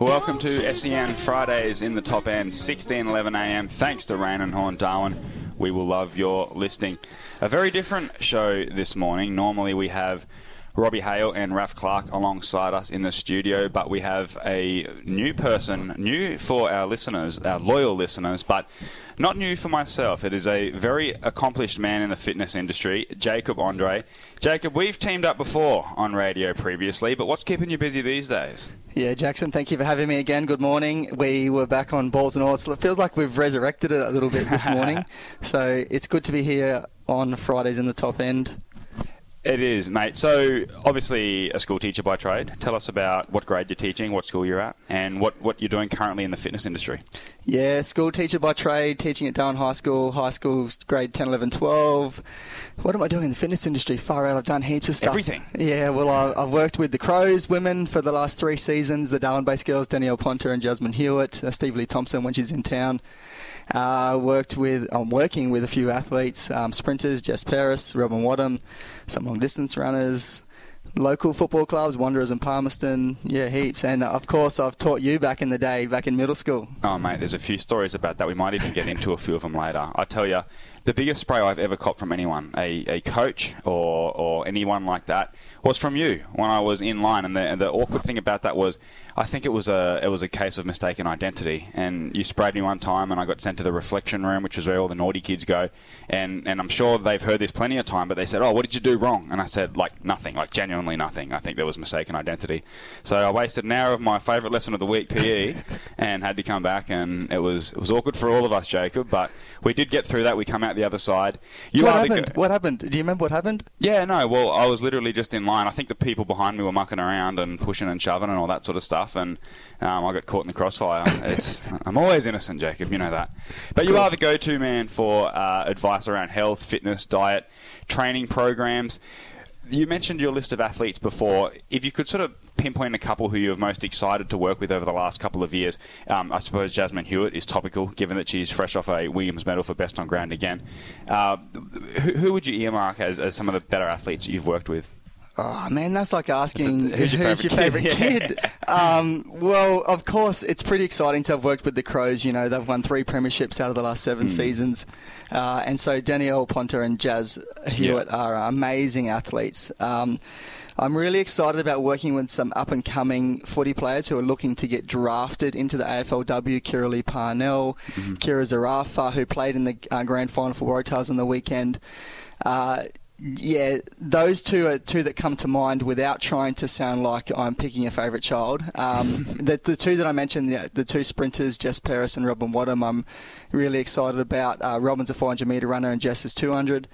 Welcome to SEN Fridays in the top end, 16:11 a.m. Thanks to Raine and Horne Darwin. We will love your listening. A very different show this morning. Normally we have Robbie Hale and Raf Clark alongside us in the studio, but we have a new person, new for our listeners, our loyal listeners, but not new for myself. It is a very accomplished man in the fitness industry, Jacob Andre. Jacob, we've teamed up before on radio previously, but what's keeping you busy these days? Yeah, Jackson, thank you for having me again. Good morning. We were back on Balls and Oars. It feels like we've resurrected it a little bit this morning. so it's good to be here on Fridays in the top end. It is, mate. So, obviously, a school teacher by trade. Tell us about what grade you're teaching, what school you're at, and what, what you're doing currently in the fitness industry. Yeah, school teacher by trade, teaching at Darwin High School, high school grade 10, 11, 12. What am I doing in the fitness industry? Far out, I've done heaps of stuff. Everything. Yeah, well, I, I've worked with the Crows women for the last three seasons, the Darwin based girls, Danielle Ponter and Jasmine Hewitt, uh, Stevie-Lee Thompson when she's in town. Uh, worked with, I'm working with a few athletes, um, sprinters, Jess Paris, Robin Wadham, some long distance runners, local football clubs, Wanderers and Palmerston, yeah, heaps. And uh, of course, I've taught you back in the day, back in middle school. Oh, mate, there's a few stories about that. We might even get into a few of them later. I tell you, the biggest spray I've ever caught from anyone, a, a coach or, or anyone like that, was from you when I was in line. And the, and the awkward thing about that was I think it was a it was a case of mistaken identity. And you sprayed me one time, and I got sent to the reflection room, which is where all the naughty kids go. And and I'm sure they've heard this plenty of time, but they said, "Oh, what did you do wrong?" And I said, "Like nothing, like genuinely nothing." I think there was mistaken identity. So I wasted an hour of my favourite lesson of the week, PE, and had to come back, and it was it was awkward for all of us, Jacob. But we did get through that. We come out the other side. You what happened? Go- what happened? Do you remember what happened? Yeah, no. Well, I was literally just in line. I think the people behind me were mucking around and pushing and shoving and all that sort of stuff, and um, I got caught in the crossfire. It's, I'm always innocent, Jacob. You know that. But you are the go-to man for uh, advice around health, fitness, diet, training programs. You mentioned your list of athletes before. If you could sort of pinpoint a couple who you're most excited to work with over the last couple of years, um, I suppose Jasmine Hewitt is topical, given that she's fresh off a Williams medal for best on ground again. Uh, who, who, would you earmark as, as some of the better athletes that you've worked with? Oh man, that's like asking a, who's your who's favorite your kid? Favorite kid? um, well, of course, it's pretty exciting to have worked with the Crows. You know, they've won three premierships out of the last seven mm. seasons, uh, and so Danielle Ponter and Jazz Hewitt yeah. are amazing athletes. Um, I'm really excited about working with some up and coming footy players who are looking to get drafted into the AFLW. Kira Lee Parnell, mm-hmm. Kira Zarafa, who played in the uh, grand final for Waratahs on the weekend. Uh, yeah, those two are two that come to mind without trying to sound like I'm picking a favourite child. Um, the, the two that I mentioned, the, the, two sprinters, Jess Paris and Robin Wadham, I'm really excited about. Uh, Robin's a 400 metre runner and Jess is 200.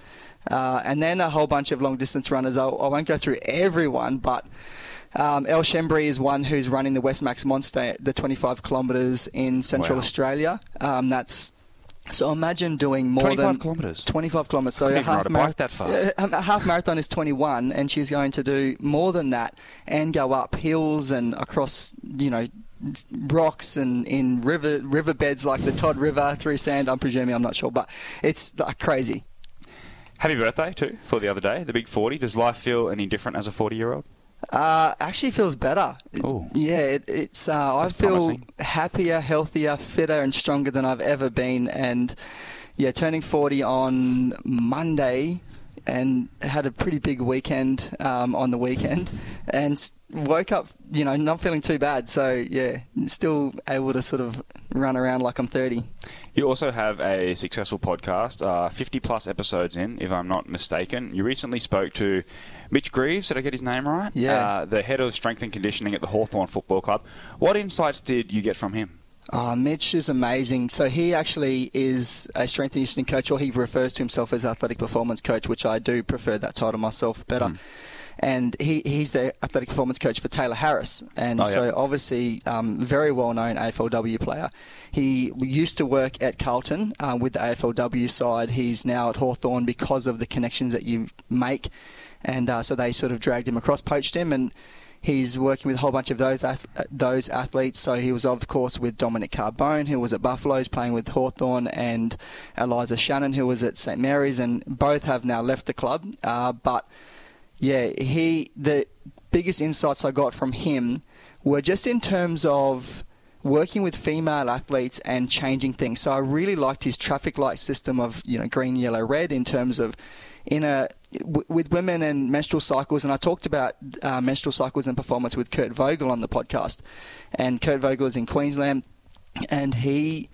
Uh, and then a whole bunch of long distance runners. I will not go through everyone, but. Um, El Shembri is one who's running the Westmax Monster, the 25 kilometres in Central wow. Australia. Um, that's so imagine doing more 25 than kilometres. 25 kilometres. So a half, mar- that far. A half marathon is 21, and she's going to do more than that and go up hills and across, you know, rocks and in river riverbeds like the Todd River through sand. I'm presuming. I'm not sure, but it's like crazy. Happy birthday too for the other day, the big 40. Does life feel any different as a 40 year old? Uh, actually feels better. Ooh. Yeah, it, it's. Uh, I feel promising. happier, healthier, fitter, and stronger than I've ever been. And yeah, turning 40 on Monday, and had a pretty big weekend um, on the weekend, and woke up, you know, not feeling too bad. So yeah, still able to sort of run around like I'm 30. You also have a successful podcast, uh, 50 plus episodes in, if I'm not mistaken. You recently spoke to Mitch Greaves, did I get his name right? Yeah. Uh, the head of strength and conditioning at the Hawthorn Football Club. What insights did you get from him? Oh, Mitch is amazing. So he actually is a strength and conditioning coach, or he refers to himself as athletic performance coach, which I do prefer that title myself better. Mm. And he, he's the athletic performance coach for Tayla Harris, and oh, so obviously um, very well known AFLW player. He used to work at Carlton uh, with the AFLW side. He's now at Hawthorn because of the connections that you make, and uh, so they sort of dragged him across, poached him, and He's working with a whole bunch of those those athletes. So he was, of course, with Dominique Carbone, who was at Buffaloes playing with Hawthorn, and Eliza Shannon, who was at St Mary's, and both have now left the club. Uh, but yeah, he the biggest insights I got from him were just in terms of working with female athletes and changing things. So I really liked his traffic light system of you know green, yellow, red in terms of in a w- with women and menstrual cycles, and I talked about uh, menstrual cycles and performance with Kurt Vogel on the podcast, and Kurt Vogel is in Queensland, and he,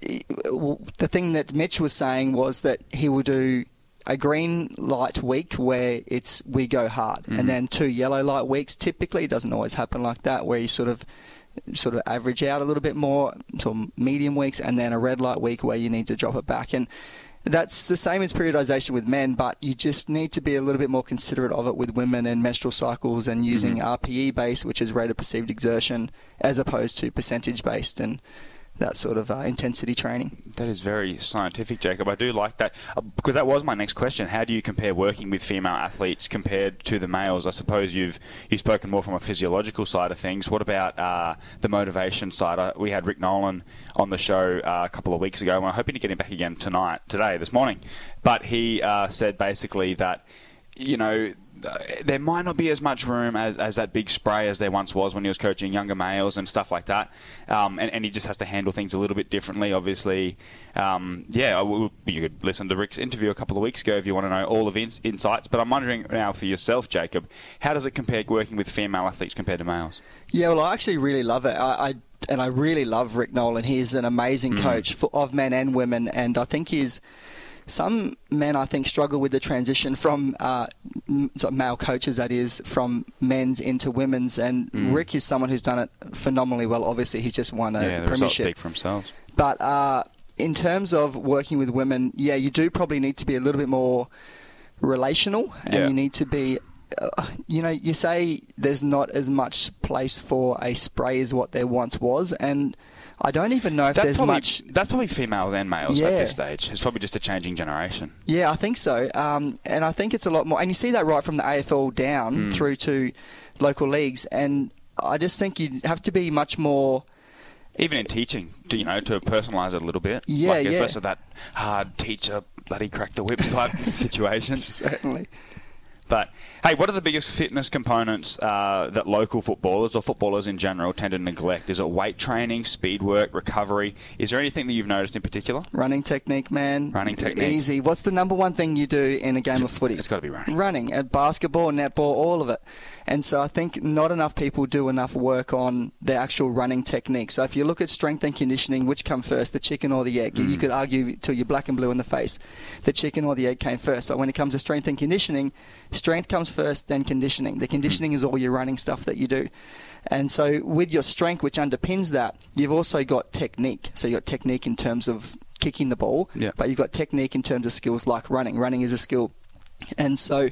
the thing that Mitch was saying was that he will do a green light week where it's we go hard, mm-hmm. and then two yellow light weeks. Typically, it doesn't always happen like that, where you sort of sort of average out a little bit more to medium weeks, and then a red light week where you need to drop it back. And that's the same as periodization with men, but you just need to be a little bit more considerate of it with women and menstrual cycles and using mm-hmm. RPE based, which is rate of perceived exertion, as opposed to percentage based. And that sort of uh, intensity training. That is very scientific, Jacob. I do like that uh, because that was my next question. How do you compare working with female athletes compared to the males? I suppose you've you've spoken more from a physiological side of things. What about uh, the motivation side? Uh, we had Rick Nolan on the show uh, a couple of weeks ago, and we're hoping to get him back again tonight, today, this morning. But he uh, said basically that you know there might not be as much room as, as that big spray as there once was when he was coaching younger males and stuff like that. Um, and, and, he just has to handle things a little bit differently, obviously. Um, yeah, you could listen to Rick's interview a couple of weeks ago if you want to know all of his insights. But I'm wondering now for yourself, Jacob, how does it compare working with female athletes compared to males? Yeah, well, I actually really love it. I, I and I really love Rick Nolan. He's an amazing mm. coach for, of men and women, and I think he's some men, I think, struggle with the transition from uh, male coaches, that is, from men's into women's. And mm. Rick is someone who's done it phenomenally well. Obviously, he's just won a yeah, the premiership. speak for themselves. But uh, in terms of working with women, yeah, you do probably need to be a little bit more relational, and yeah. you need to be uh, you know, you say there's not as much place for a spray as what there once was, and I don't even know if that's there's probably, much. That's probably females and males yeah. at this stage. It's probably just a changing generation. Yeah, I think so. Um, and I think it's a lot more. And you see that right from the AFL down mm. through to local leagues. And I just think you have to be much more. Even in teaching, to, you know, to personalise it a little bit. Yeah, like it's yeah. less of that hard teacher, bloody crack the whip type situation. Certainly. But hey, what are the biggest fitness components uh, that local footballers or footballers in general tend to neglect? Is it weight training, speed work, recovery? Is there anything that you've noticed in particular? Running technique, man. Running technique. Easy. What's the number one thing you do in a game of footy? It's got to be running. Running. At basketball, netball, all of it. And so I think not enough people do enough work on the actual running technique. So if you look at strength and conditioning, which come first, the chicken or the egg? Mm. You could argue till you're black and blue in the face, the chicken or the egg came first. But when it comes to strength and conditioning, strength comes first, then conditioning. The conditioning is all your running stuff that you do. And so with your strength, which underpins that, you've also got technique. So you've got technique in terms of kicking the ball, yeah. but you've got technique in terms of skills like running. Running is a skill. And so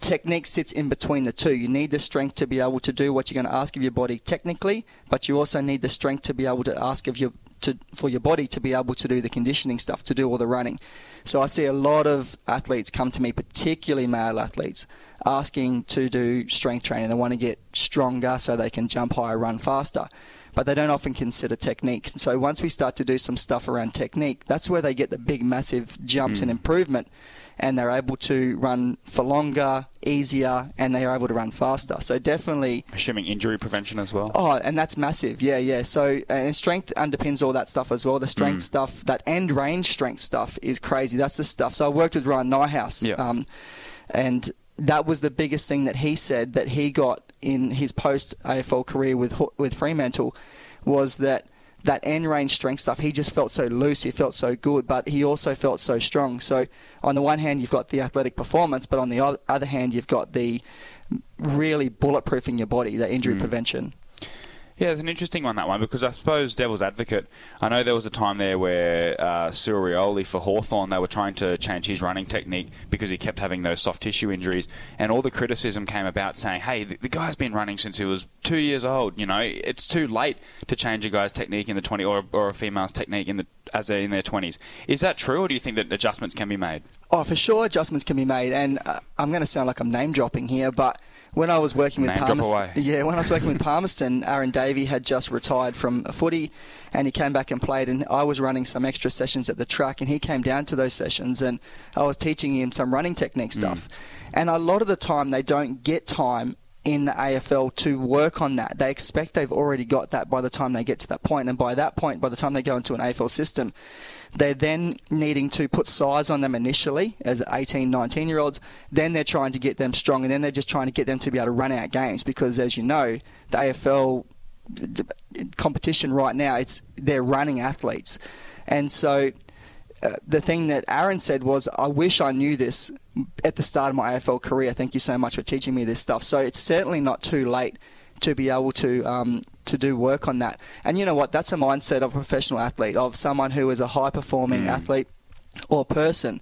technique sits in between the two. You need the strength to be able to do what you're going to ask of your body technically, but you also need the strength to be able to ask of your to, for your body to be able to do the conditioning stuff, to do all the running. So I see a lot of athletes come to me, particularly male athletes, asking to do strength training. They want to get stronger so they can jump higher, run faster. But they don't often consider techniques. So once we start to do some stuff around technique, that's where they get the big, massive jumps mm. and improvement and they're able to run for longer, easier, and they are able to run faster. So definitely. Assuming injury prevention as well. Oh, and that's massive. Yeah, yeah. So and strength underpins all that stuff as well. The strength mm. stuff, that end range strength stuff, is crazy. That's the stuff. So I worked with Ryan Nyhuis, yeah. um, and that was the biggest thing that he said that he got in his post AFL career with with Fremantle was that that end range strength stuff, he just felt so loose, he felt so good, but he also felt so strong. So, on the one hand, you've got the athletic performance, but on the other hand, you've got the really bulletproofing your body, the injury mm. prevention. Yeah, it's an interesting one that one because I suppose devil's advocate. I know there was a time there where uh, for Hawthorn they were trying to change his running technique because he kept having those soft tissue injuries, and all the criticism came about saying, "Hey, the, the guy's been running since he was two years old. You know, it's too late to change a guy's technique in the twenty or, or a female's technique in the as they're in their twenties." Is that true, or do you think that adjustments can be made? Oh, for sure, adjustments can be made, and uh, I'm going to sound like I'm name dropping here, but when I was working with Palmerston, yeah, when I was working with Palmerston, Aaron Davey had just retired from footy, and he came back and played. And I was running some extra sessions at the track, and he came down to those sessions, and I was teaching him some running technique mm. stuff. Mm. And a lot of the time, they don't get time in the AFL to work on that. They expect they've already got that by the time they get to that point, and by that point, by the time they go into an AFL system, they're then needing to put size on them initially as 18, 19 year olds. Then they're trying to get them strong, and then they're just trying to get them to be able to run out games because, as you know, the AFL competition right now, it's they're running athletes, and so. Uh, the thing that Aaron said was, I wish I knew this at the start of my AFL career. Thank you so much for teaching me this stuff. So it's certainly not too late to be able to um, to do work on that. And you know what? That's a mindset of a professional athlete, of someone who is a high performing mm. athlete or person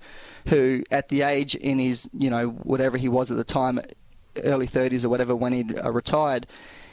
who, at the age in his you know whatever he was at the time, early 30s or whatever, when he uh, retired.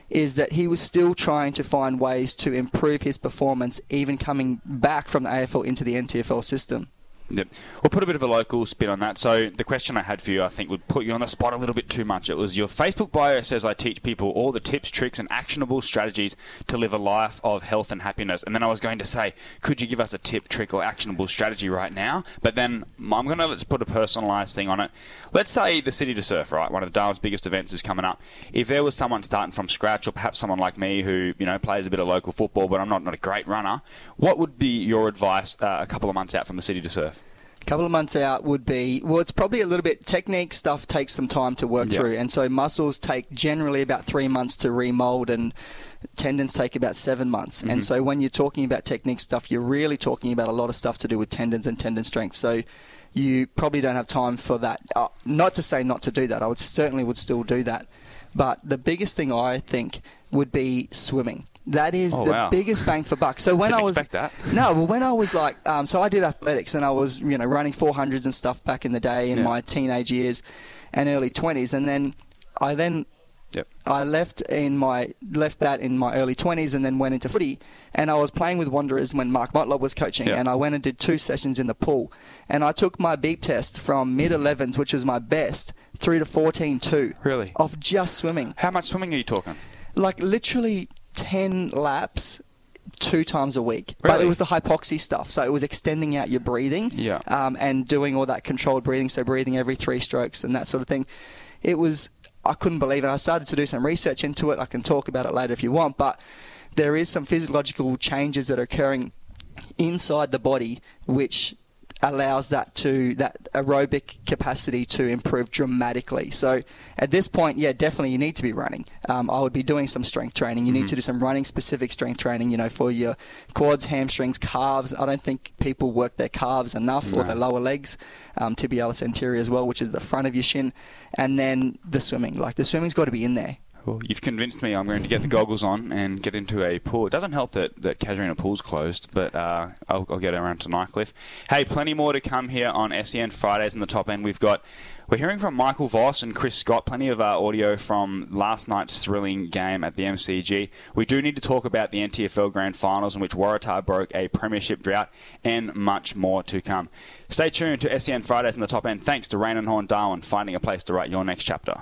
Is that he was still trying to find ways to improve his performance, even coming back from the AFL into the NTFL system. Yep. We'll put a bit of a local spin on that. So the question I had for you, I think, would put you on the spot a little bit too much. It was your Facebook bio says I teach people all the tips, tricks, and actionable strategies to live a life of health and happiness. And then I was going to say, could you give us a tip, trick, or actionable strategy right now? But then I'm going to let's put a personalised thing on it. Let's say the City to Surf, right? One of the Darwin's biggest events is coming up. If there was someone starting from scratch, or perhaps someone like me who you know plays a bit of local football, but I'm not, not a great runner, what would be your advice uh, a couple of months out from the City to Surf? Couple of months out would be well it's probably a little bit technique stuff takes some time to work through. And so muscles take generally about three months to remold and tendons take about seven months. Mm-hmm. and so when you're talking about technique stuff you're really talking about a lot of stuff to do with tendons and tendon strength. So you probably don't have time for that. Uh, not to say not to do that. I would certainly would still do that. But the biggest thing i think would be swimming that is oh, the wow. biggest bang for buck. So when I was no, well, when I was like, um, so I did athletics and I was you know running 400s and stuff back in the day in yeah. my teenage years and early 20s, and then I then Yep. I left in my left that in my early 20s and then went into footy and I was playing with Wanderers when Mark Motlop was coaching yep. and I went and did two sessions in the pool and I took my beep test from mid 11s which was my best through to 14.2 really of just swimming how much swimming are you talking like literally 10 laps two times a week. Really? But it was the hypoxia stuff. So it was extending out your breathing yeah. um, and doing all that controlled breathing. So breathing every three strokes and that sort of thing. It was, I couldn't believe it. I started to do some research into it. I can talk about it later if you want. But there is some physiological changes that are occurring inside the body which allows that to that aerobic capacity to improve dramatically. So at this point, yeah, definitely you need to be running. Um, I would be doing some strength training. You mm-hmm. need to do some running specific strength training. You know, for your quads, hamstrings, calves. I don't think people work their calves enough no. or their lower legs, um, tibialis anterior as well, which is the front of your shin, and then the swimming. Like the swimming's got to be in there. Well, you've convinced me. I'm going to get the goggles on and get into a pool. It doesn't help that, that Casuarina Pool's closed, but uh, I'll, I'll, get around to Nightcliff. Hey, plenty more to come here on SEN Fridays in the top end. We've got we're hearing from Michael Voss and Chris Scott. Plenty of uh, audio from last night's thrilling game at the MCG. We do need to talk about the NTFL Grand Finals in which Waratah broke a premiership drought, and much more to come. Stay tuned to SEN Fridays in the top end. Thanks to Raine and Horne Darwin, finding a place to write your next chapter.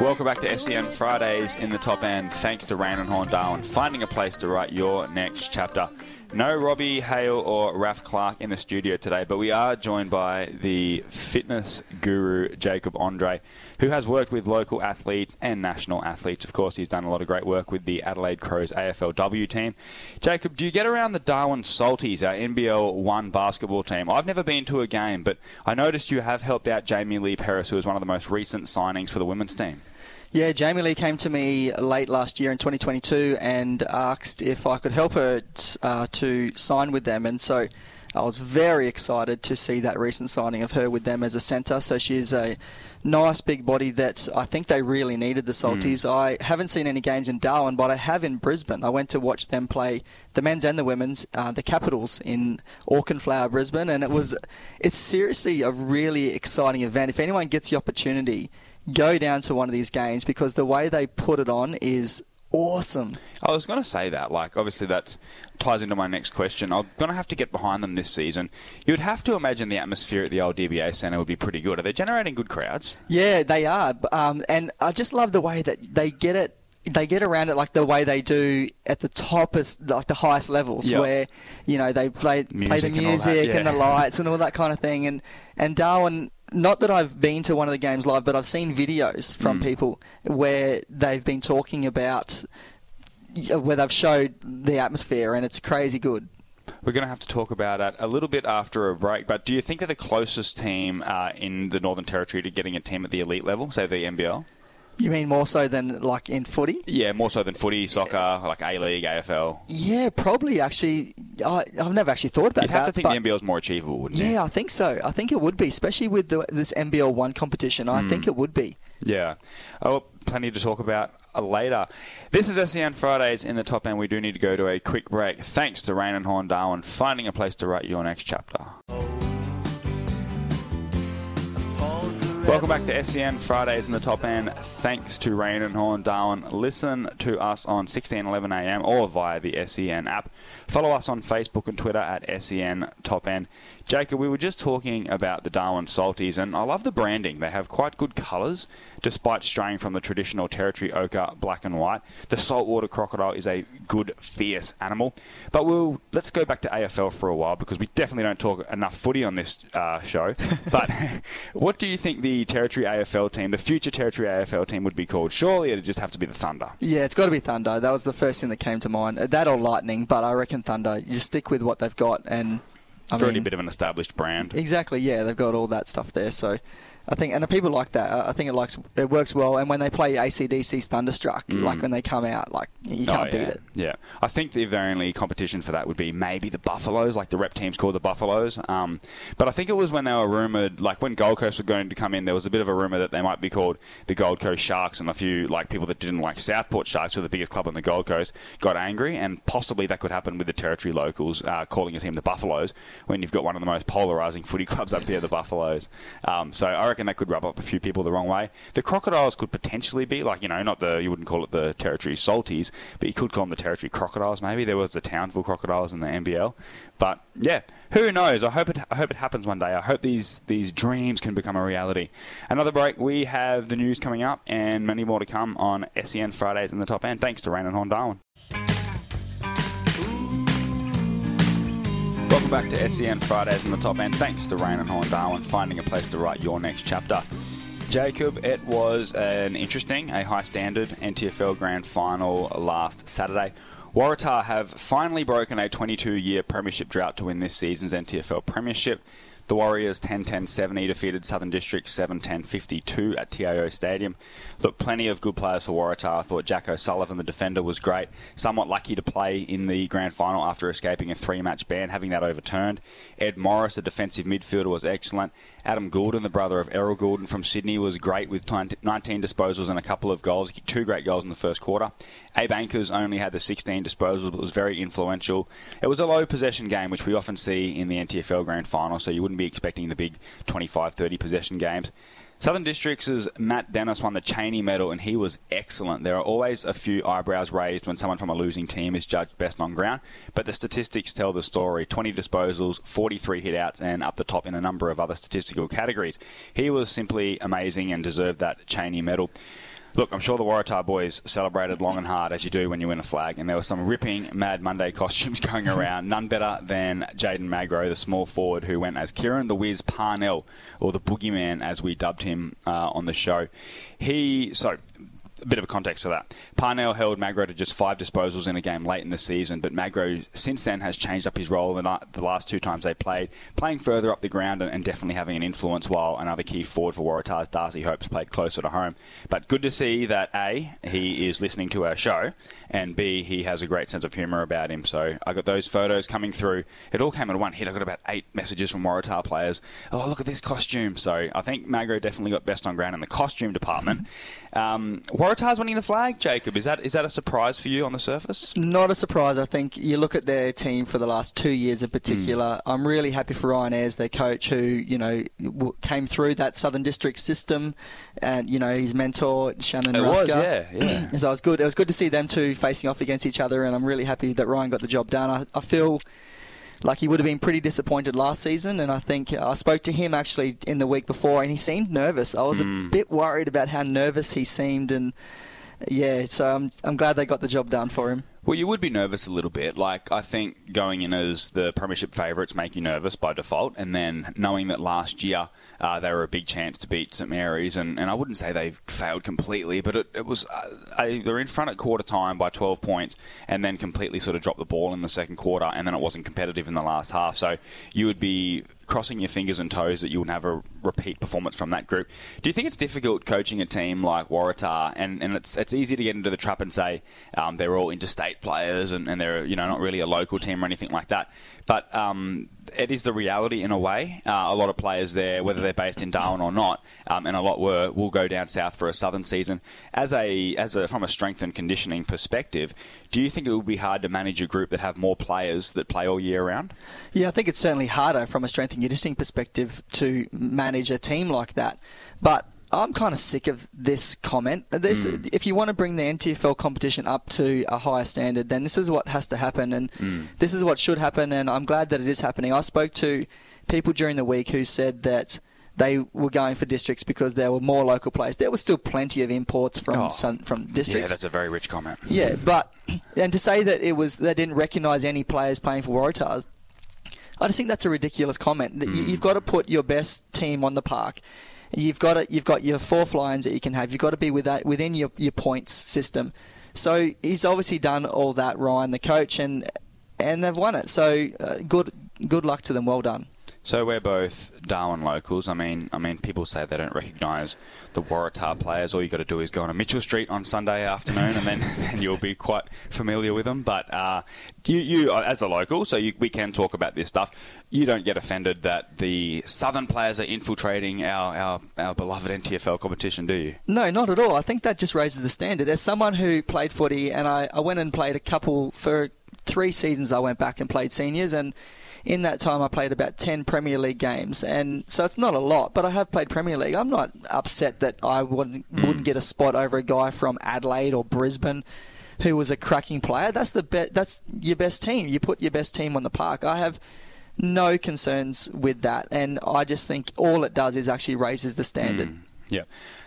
Welcome back to SEN Fridays in the top end. Thanks to Raine and Horne Darwin, finding a place to write your next chapter. No Robbie Hale or Raf Clark in the studio today, but we are joined by the fitness guru Jacob Andre, who has worked with local athletes and national athletes. Of course, he's done a lot of great work with the Adelaide Crows AFLW team. Jacob, do you get around the Darwin Salties, our NBL 1 basketball team? I've never been to a game, but I noticed you have helped out Jamie Lee Paris, who was one of the most recent signings for the women's team. Yeah, Jamie Lee came to me late last year in 2022 and asked if I could help her t- uh, to sign with them. And so I was very excited to see that recent signing of her with them as a centre. So she's a nice big body that I think they really needed the Salties. Mm. I haven't seen any games in Darwin, but I have in Brisbane. I went to watch them play the men's and the women's, uh, the Capitals in Auchenflower, Brisbane, and it was it's seriously a really exciting event. If anyone gets the opportunity, go down to one of these games because the way they put it on is awesome. I was going to say that. Like, obviously, that ties into my next question. I'm going to have to get behind them this season. You would have to imagine the atmosphere at the old DBA Centre would be pretty good. Are they generating good crowds? Yeah, they are. Um, and I just love the way that they get it they get around it like the way they do at the top, as like the highest levels, yep. where you know they play music play the music and, yeah. and, the lights and all that kind of thing. And and Darwin, not that I've been to one of the games live, but I've seen videos from mm. people where they've been talking about where they've showed the atmosphere, and it's crazy good. We're going to have to talk about that a little bit after a break. But do you think they're the closest team uh, in the Northern Territory to getting a team at the elite level, say the NBL? You mean more so than like in footy? Yeah, more so than footy, soccer, like A League, AFL. Yeah, probably. Actually, I, have never actually thought about You'd that. have to think the NBL is more achievable, wouldn't yeah, you? Yeah, I think so. I think it would be, especially with the, this NBL one competition. I mm. think it would be. Yeah. Oh, plenty to talk about later. This is SEN Fridays in the top end. We do need to go to a quick break. Thanks to Raine and Horne Darwin, finding a place to write your next chapter. Welcome back to SEN Fridays in the top end. Thanks to Raine and Horne Darwin. Listen to us on 1611 AM or via the SEN app. Follow us on Facebook and Twitter at SEN Top End. Jacob, we were just talking about the Darwin Salties, and I love the branding. They have quite good colours, despite straying from the traditional territory ochre, black and white. The saltwater crocodile is a good, fierce animal. But we'll let's go back to AFL for a while because we definitely don't talk enough footy on this uh, show. but what do you think the territory AFL team, the future territory AFL team, would be called? Surely it'd just have to be the Thunder. Yeah, it's got to be Thunder. That was the first thing that came to mind. That or Lightning, but I reckon Thunder. You stick with what they've got and I it's already a bit of an established brand. Exactly, yeah, they've got all that stuff there. So I think, and people like that. I think it likes it works well. And when they play ACDC's Thunderstruck, mm. like when they come out, like you can't oh, yeah. beat it. Yeah, I think the only competition for that would be maybe the Buffaloes, like the rep teams called the Buffaloes. Um, but I think it was when they were rumored, like when Gold Coast were going to come in, there was a bit of a rumor that they might be called the Gold Coast Sharks, and a few like people that didn't like Southport Sharks, who are the biggest club on the Gold Coast, got angry, and possibly that could happen with the territory locals uh, calling a team the Buffaloes when you've got one of the most polarising footy clubs up here, the Buffaloes. Um, so I reckon that could rub up a few people the wrong way. The crocodiles could potentially be like you know not the you wouldn't call it the territory salties, but you could call them the territory crocodiles. Maybe there was the Townsville crocodiles in the NBL, but yeah, who knows? I hope it I hope it happens one day. I hope these these dreams can become a reality. Another break. We have the news coming up and many more to come on SEN Fridays in the top end. Thanks to Raine and Horne Darwin. Welcome back to SEN Fridays in the top end. Thanks to Raine and Horne Darwin finding a place to write your next chapter. Jacob, it was an interesting, a high standard NTFL Grand Final last Saturday. Waratah have finally broken a 22 year premiership drought to win this season's NTFL Premiership. The Warriors 10 10 70 defeated Southern District 7 10 52 at TIO Stadium. Look, plenty of good players for Waratah. I thought Jack O'Sullivan, the defender, was great. Somewhat lucky to play in the grand final after escaping a three match ban, having that overturned. Ed Morris, a defensive midfielder, was excellent. Adam Gulden, the brother of Errol Gulden from Sydney, was great with 19 disposals and a couple of goals. Two great goals in the first quarter. Abe Anchors only had the 16 disposals, but was very influential. It was a low possession game, which we often see in the NTFL Grand Final, so you wouldn't be expecting the big 25 30 possession games. Southern Districts' Matt Dennis won the Cheney medal, and he was excellent. There are always a few eyebrows raised when someone from a losing team is judged best on ground, but the statistics tell the story 20 disposals, 43 hitouts, and up the top in a number of other statistical categories. He was simply amazing and deserved that Cheney medal. Look, I'm sure the Waratah boys celebrated long and hard, as you do when you win a flag, and there were some ripping Mad Monday costumes going around. None better than Jaden Magro, the small forward, who went as Kieran the Wiz Parnell, or the Boogeyman, as we dubbed him uh, on the show. He, so a bit of a context for that. Parnell held Magro to just five disposals in a game late in the season, but Magro since then has changed up his role the, the last two times they played, playing further up the ground and, definitely having an influence. While another key forward for Waratahs, Darcy Hopes, played closer to home. But good to see that a he is listening to our show, and b he has a great sense of humour about him. So I got those photos coming through. It all came in one hit. I got about eight messages from Waratah players. Oh, look at this costume. So I think Magro definitely got best on ground in the costume department. Um, Waratahs winning the flag, Jacob. Is that is that a surprise for you on the surface? Not a surprise. I think you look at their team for the last two years in particular. Mm. I'm really happy for Ryan Ayres, their coach, who you know came through that Southern District system, and you know his mentor Shannon it. Was, yeah, yeah. so it was good. It was good to see them two facing off against each other, and I'm really happy that Ryan got the job done. I, I feel like he would have been pretty disappointed last season. And I think I spoke to him actually in the week before, and he seemed nervous. I was mm. a hmm. bit worried about how nervous he seemed, and yeah, so I'm I'm glad they got the job done for him. Well, you would be nervous a little bit. Like, I think going in as the Premiership favourites make you nervous by default, and then knowing that last year uh, they were a big chance to beat St Mary's, and, and I wouldn't say they failed completely, but it, it was uh, they're in front at quarter time by 12 points, and then completely sort of dropped the ball in the second quarter, and then it wasn't competitive in the last half. So you would be crossing your fingers and toes that you would have a repeat performance from that group. Do you think it's difficult coaching a team like Waratah, and, and it's it's easy to get into the trap and say um, they're all interstate players and, and they're you know not really a local team or anything like that, but um, it is the reality in a way. Uh, a lot of players there, whether they're based in Darwin or not, um, and a lot were, will go down south for a southern season. As a as a from a strength and conditioning perspective, do you think it would be hard to manage a group that have more players that play all year round? Yeah, I think it's certainly harder from a strength and conditioning perspective to manage a team like that. But I'm kind of sick of this comment. This, mm. If you want to bring the NTFL competition up to a higher standard, then this is what has to happen, and mm. this is what should happen. And I'm glad that it is happening. I spoke to people during the week who said that they were going for districts because there were more local players. There was still plenty of imports from oh, some, from districts. Yeah, that's a very rich comment. Yeah, but and to say that it was they didn't recognise any players playing for Waratahs, I just think that's a ridiculous comment. Mm. You've got to put your best team on the park. You've got it. You've got your fourth lines that you can have. You've got to be with that, within your, your points system. So he's obviously done all that, Ryan, the coach, and and they've won it. So uh, good good luck to them. Well done. So we're both Darwin locals. I mean, I mean, people say they don't recognise the Waratah players. All you got to do is go on a Mitchell Street on Sunday afternoon, and then, then you'll be quite familiar with them. But uh, you, you, as a local, so you, we can talk about this stuff. You don't get offended that the Southern players are infiltrating our, our, our beloved NTFL competition, do you? No, not at all. I think that just raises the standard. As someone who played footy, and I, I went and played a couple for three seasons. I went back and played seniors, and in that time, I played about 10 Premier League games, and so it's not a lot, but I have played Premier League. I'm not upset that I wouldn't, mm. wouldn't get a spot over a guy from Adelaide or Brisbane who was a cracking player. That's the be- that's your best team. You put your best team on the park. I have no concerns with that, and I just think all it does is actually raises the standard. Mm. Yeah.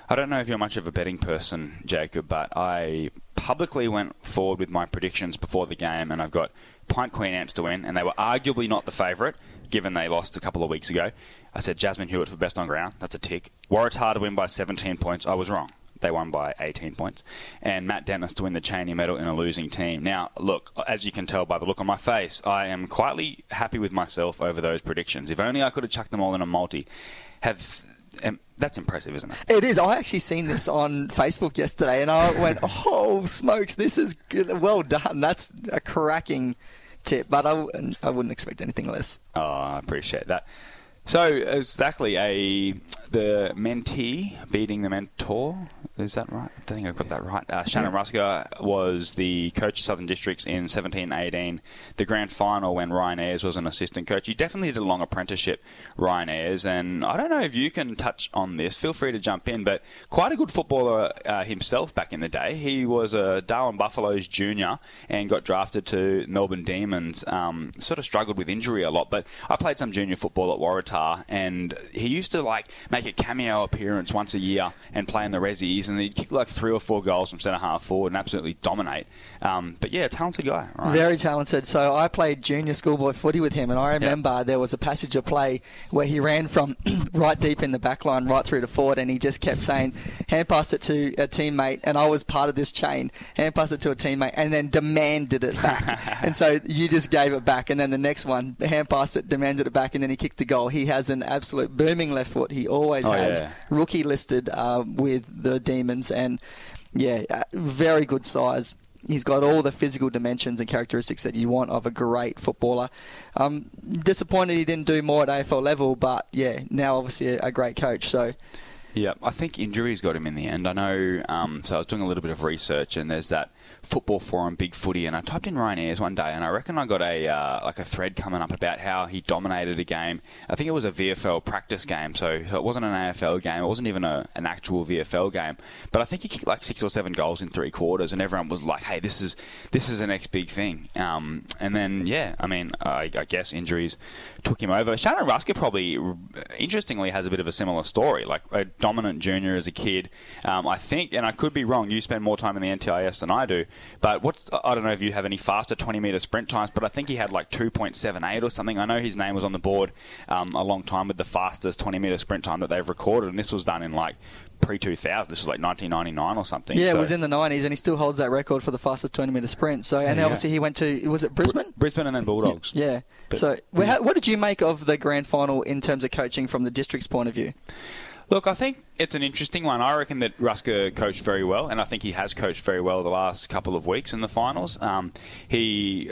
I don't know if you're much of a betting person, Jacob, but I publicly went forward with my predictions before the game, and I've got Pint Queen Ants to win, and they were arguably not the favourite, given they lost a couple of weeks ago. I said Jasmine Hewitt for best on ground. That's a tick. Waratah to win by 17 points. I was wrong. They won by 18 points. And Matt Dennis to win the Cheney medal in a losing team. Now, look, as you can tell by the look on my face, I am quietly happy with myself over those predictions. If only I could have chucked them all in a multi. Have that's impressive, isn't it? It is. I actually seen this on Facebook yesterday, and I went, "Oh smokes, this is good. well done. That's a cracking tip." But I, I wouldn't expect anything less. Oh, I appreciate that. So exactly a the mentee beating the mentor. Is that right? I don't think I've got that right. Uh, Shannon yeah. Rusker was the coach of Southern Districts in 17-18. The grand final when Ryan Ayres was an assistant coach. He definitely did a long apprenticeship, Ryan Ayres, and I don't know if you can touch on this. Feel free to jump in, but quite a good footballer uh, himself back in the day. He was a Darwin Buffaloes junior and got drafted to Melbourne Demons. Um, sort of struggled with injury a lot, but I played some junior football at Waratah Waratah, and he used to like make a cameo appearance once a year and play in the Rezzies, and he'd kick like three or four goals from centre half forward and absolutely dominate. Um, but yeah, talented guy. Right? Very talented. So I played junior schoolboy footy with him, and I remember yep. there was a passage of play where he ran from right deep in the back line right through to forward, and he just kept saying, hand pass it to a teammate, and I was part of this chain, hand pass it to a teammate, and then demanded it back. and so you just gave it back, and then the next one, hand pass it, demanded it back, and then he kicked the goal. He has an absolute booming left foot. He always oh, has. Yeah. Rookie listed uh, with the Demons, and yeah, uh, very good size. He's got all the physical dimensions and characteristics that you want of a great footballer. Um, disappointed he didn't do more at AFL level, but yeah, now obviously a, a great coach. So. Yeah, I think injuries got him in the end. I know. Um, so I was doing a little bit of research, and there's that football forum, Big Footy, and I typed in Ryan Ayres one day, and I reckon I got a uh, like a thread coming up about how he dominated a game. I think it was a VFL practice game, so, so it wasn't an AFL game. It wasn't even a, an actual VFL game. But I think he kicked like six or seven goals in three quarters, and everyone was like, "Hey, this is this is the next big thing." Um, and then yeah, I mean, I, I guess injuries took him over. Shannon Ruska probably, interestingly, has a bit of a similar story. Like a dominant junior as a kid. Um, I think, and I could be wrong. You spend more time in the NTIS than I do. But what's I don't know if you have any faster 20 meter sprint times, but I think he had like 2.78 or something. I know his name was on the board um, a long time with the fastest 20 meter sprint time that they've recorded, and this was done in like pre 2000. This was like 1999 or something. Yeah, so. it was in the 90s, and he still holds that record for the fastest 20 metre sprint. So, and yeah. obviously he went to was it Brisbane? Br- Brisbane and then Bulldogs. Yeah. But, so, yeah. what did you make of the grand final in terms of coaching from the district's point of view? Look, I think it's an interesting one. I reckon that Ruska coached very well, and I think he has coached very well the last couple of weeks in the finals. Um, he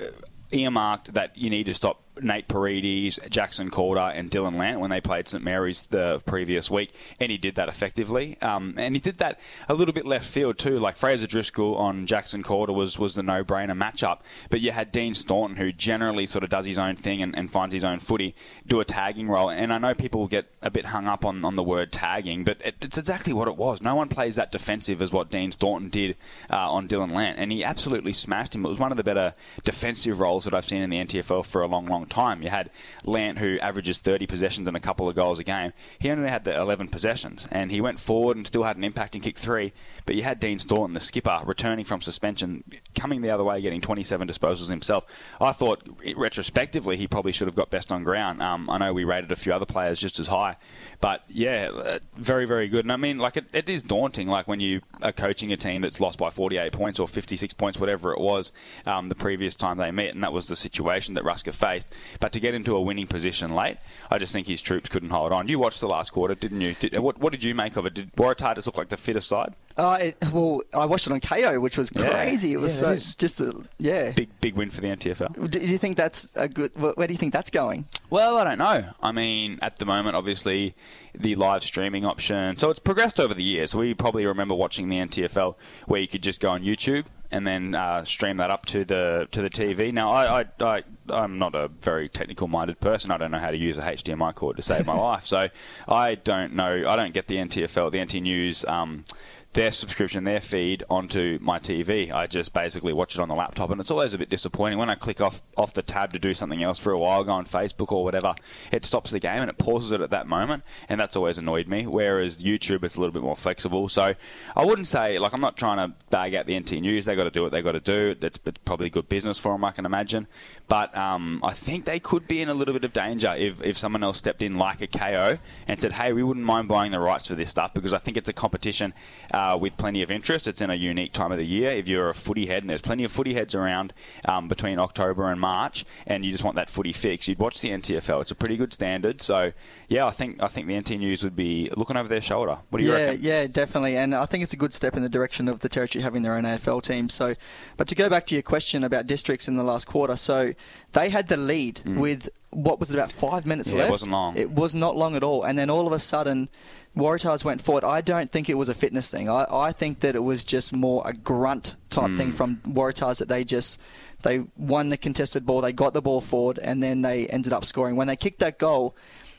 earmarked that you need to stop Nate Paredes, Jackson Calder, and Dylan Lant when they played St Mary's the previous week, and he did that effectively. Um, and he did that a little bit left field too. Like Fraser Driscoll on Jackson Calder was was the no brainer matchup, but you had Dean Staunton who generally sort of does his own thing and, and, finds his own footy, do a tagging role. And I know people get a bit hung up on, on the word tagging, but it, it's exactly what it was. No one plays that defensive as what Dean Staunton did uh, on Dylan Lant, and he absolutely smashed him. It was one of the better defensive roles that I've seen in the NTFL for a long, long time. You had Lant, who averages 30 possessions and a couple of goals a game. He only had the 11 possessions, and he went forward and still had an impact and kicked three. But you had Dean Staunton, the skipper, returning from suspension, coming the other way, getting 27 disposals himself. I thought, retrospectively, he probably should have got best on ground. Um, I know we rated a few other players just as high, but yeah, uh, very, very good. And I mean, like, it, it is daunting, like, when you are coaching a team that's lost by 48 points or 56 points, whatever it was, um, the previous time they met, and that was the situation that Ruska faced. But to get into a winning position late, I just think his troops couldn't hold on. You watched the last quarter, didn't you? Did, what, what did you make of it? Did Waratah just look like the fitter side? Uh, it, well, I watched it on Kayo, which was crazy. Yeah. It was yeah, so just a, yeah, big big win for the NTFL. Do you think that's a good? Where do you think that's going? Well, I don't know. I mean, at the moment, obviously, the live streaming option. So it's progressed over the years. We probably remember watching the NTFL where you could just go on YouTube and then uh, stream that up to the to the TV. Now, I, I, I I'm not a very technical minded person. I don't know how to use a HDMI cord to save my life. So I don't know. I don't get the NTFL, the NT News. Um, their subscription, their feed onto my TV. I just basically watch it on the laptop, and it's always a bit disappointing when I click off off the tab to do something else for a while, go on Facebook or whatever. It stops the game and it pauses it at that moment, and that's always annoyed me. Whereas YouTube, it's a little bit more flexible. So I wouldn't say like I'm not trying to bag out the NT News. They got to do what they got to do. It's probably good business for them, I can imagine. But um, I think they could be in a little bit of danger if, if someone else stepped in like a Kayo and said, hey, we wouldn't mind buying the rights for this stuff because I think it's a competition uh, with plenty of interest. It's in a unique time of the year. If you're a footy head, and there's plenty of footy heads around um, between October and March, and you just want that footy fix, you'd watch the NTFL. It's a pretty good standard. So, yeah, I think I think the NT News would be looking over their shoulder. What do you yeah, reckon? Yeah, definitely. And I think it's a good step in the direction of the Territory having their own AFL team. So, but to go back to your question about districts in the last quarter, so they had the lead mm. with what was it about five minutes yeah, left? It wasn't long. It was not long at all. And then all of a sudden, Waratahs went forward. I don't think it was a fitness thing. I, I think that it was just more a grunt type mm. thing from Waratahs that they just they won the contested ball, they got the ball forward, and then they ended up scoring. When they kicked that goal,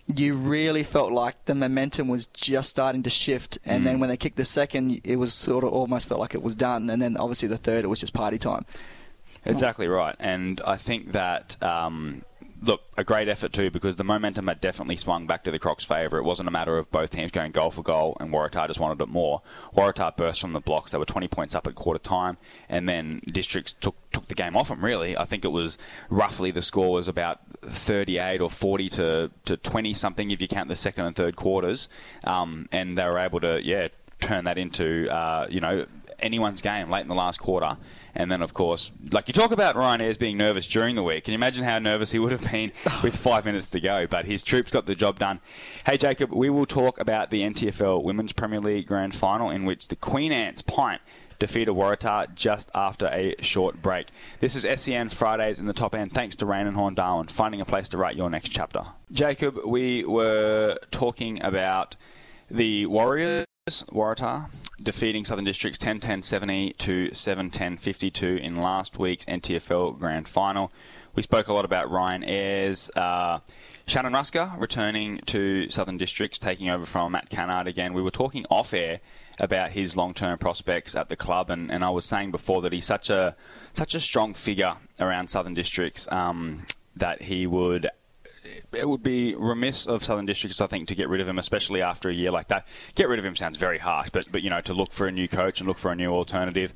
you really felt like the momentum was just starting to shift. And mm. then when they kicked the second, it was sort of almost felt like it was done. And then obviously the third, it was just party time. Exactly right. And I think that. Um, look, a great effort too because the momentum had definitely swung back to the Crocs' favour. It wasn't a matter of both teams going goal for goal and Waratah just wanted it more. Waratah burst from the blocks. They were 20 points up at quarter time, and then Districts took took the game off them. Really, I think it was roughly the score was about 38 or 40 to to 20 something if you count the second and third quarters, um, and they were able to yeah turn that into uh, you know anyone's game late in the last quarter. And then, of course, like you talk about Ryan Ayres being nervous during the week. Can you imagine how nervous he would have been with five minutes to go? But his troops got the job done. Hey, Jacob, we will talk about the NTFL Women's Premier League Grand Final in which the Queen Ants Pint defeated Waratah just after a short break. This is SEN Fridays in the top end. Thanks to Raine and Horne Darwin, finding a place to write your next chapter. Jacob, we were talking about the Warriors, Waratah, defeating Southern Districts 10-10 70 to 7-10 52 in last week's NTFL Grand Final. We spoke a lot about Ryan Ayres. Uh, Shannon Rusker returning to Southern Districts, taking over from Matt Cannard again. We were talking off air about his long-term prospects at the club, and, and I was saying before that he's such a such a strong figure around Southern Districts um, that he would it would be remiss of Southern Districts, I think, to get rid of him, especially after a year like that. Get rid of him sounds very harsh, but but you know, to look for a new coach and look for a new alternative.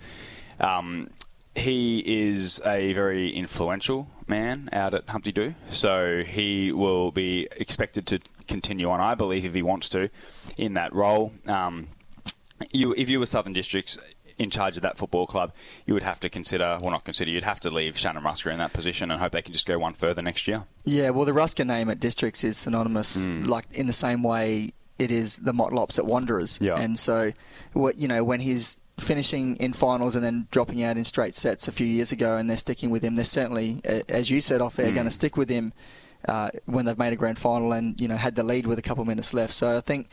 Um, he is a very influential man out at Humpty Doo, so he will be expected to continue on, I believe, if he wants to, in that role. Um, you, if you were Southern Districts in charge of that football club, you would have to consider, well, not consider, you'd have to leave Shannon Rusca in that position and hope they can just go one further next year. Yeah, well, the Rusca name at Districts is synonymous, mm. like in the same way it is the Motlops at Wanderers. Yeah. And so, what you know, when he's finishing in finals and then dropping out in straight sets a few years ago, and they're sticking with him, they're certainly, as you said off air, mm. going to stick with him. Uh, when they've made a grand final and you know had the lead with a couple of minutes left, so I think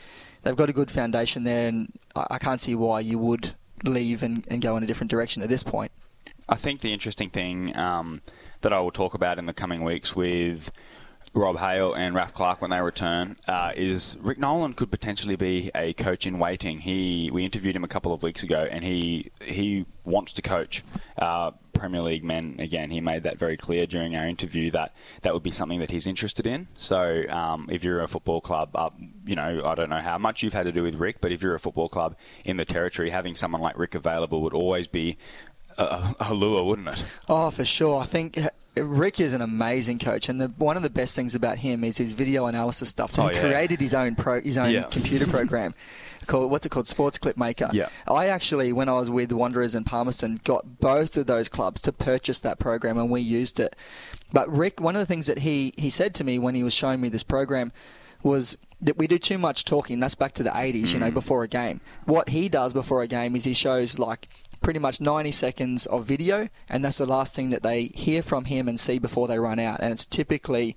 they've got a good foundation there, and I, can't see why you would leave and, and go in a different direction at this point. I think the interesting thing um, that I will talk about in the coming weeks with Rob Hale and Raf Clark when they return uh, is Rick Nolan could potentially be a coach in waiting. He we interviewed him a couple of weeks ago, and he he wants to coach uh, Premier League men again. He made that very clear during our interview that that would be something that he's interested in. So um, if you're a football club, uh, you know I don't know how much you've had to do with Rick, but if you're a football club in the territory, having someone like Rick available would always be a, a lure, wouldn't it? Oh, for sure. I think Rick is an amazing coach, and the, one of the best things about him is his video analysis stuff. So oh, he yeah. created his own pro, his own yeah. computer program called what's it called, Sports Clip Maker. Yeah. I actually, when I was with Wanderers and Palmerston, got both of those clubs to purchase that program, and we used it. But Rick, one of the things that he he said to me when he was showing me this program was that we do too much talking. That's back to the 80s, mm. you know, mm. before a game. What he does before a game is he shows like pretty much 90 seconds of video, and that's the last thing that they hear from him and see before they run out. And it's typically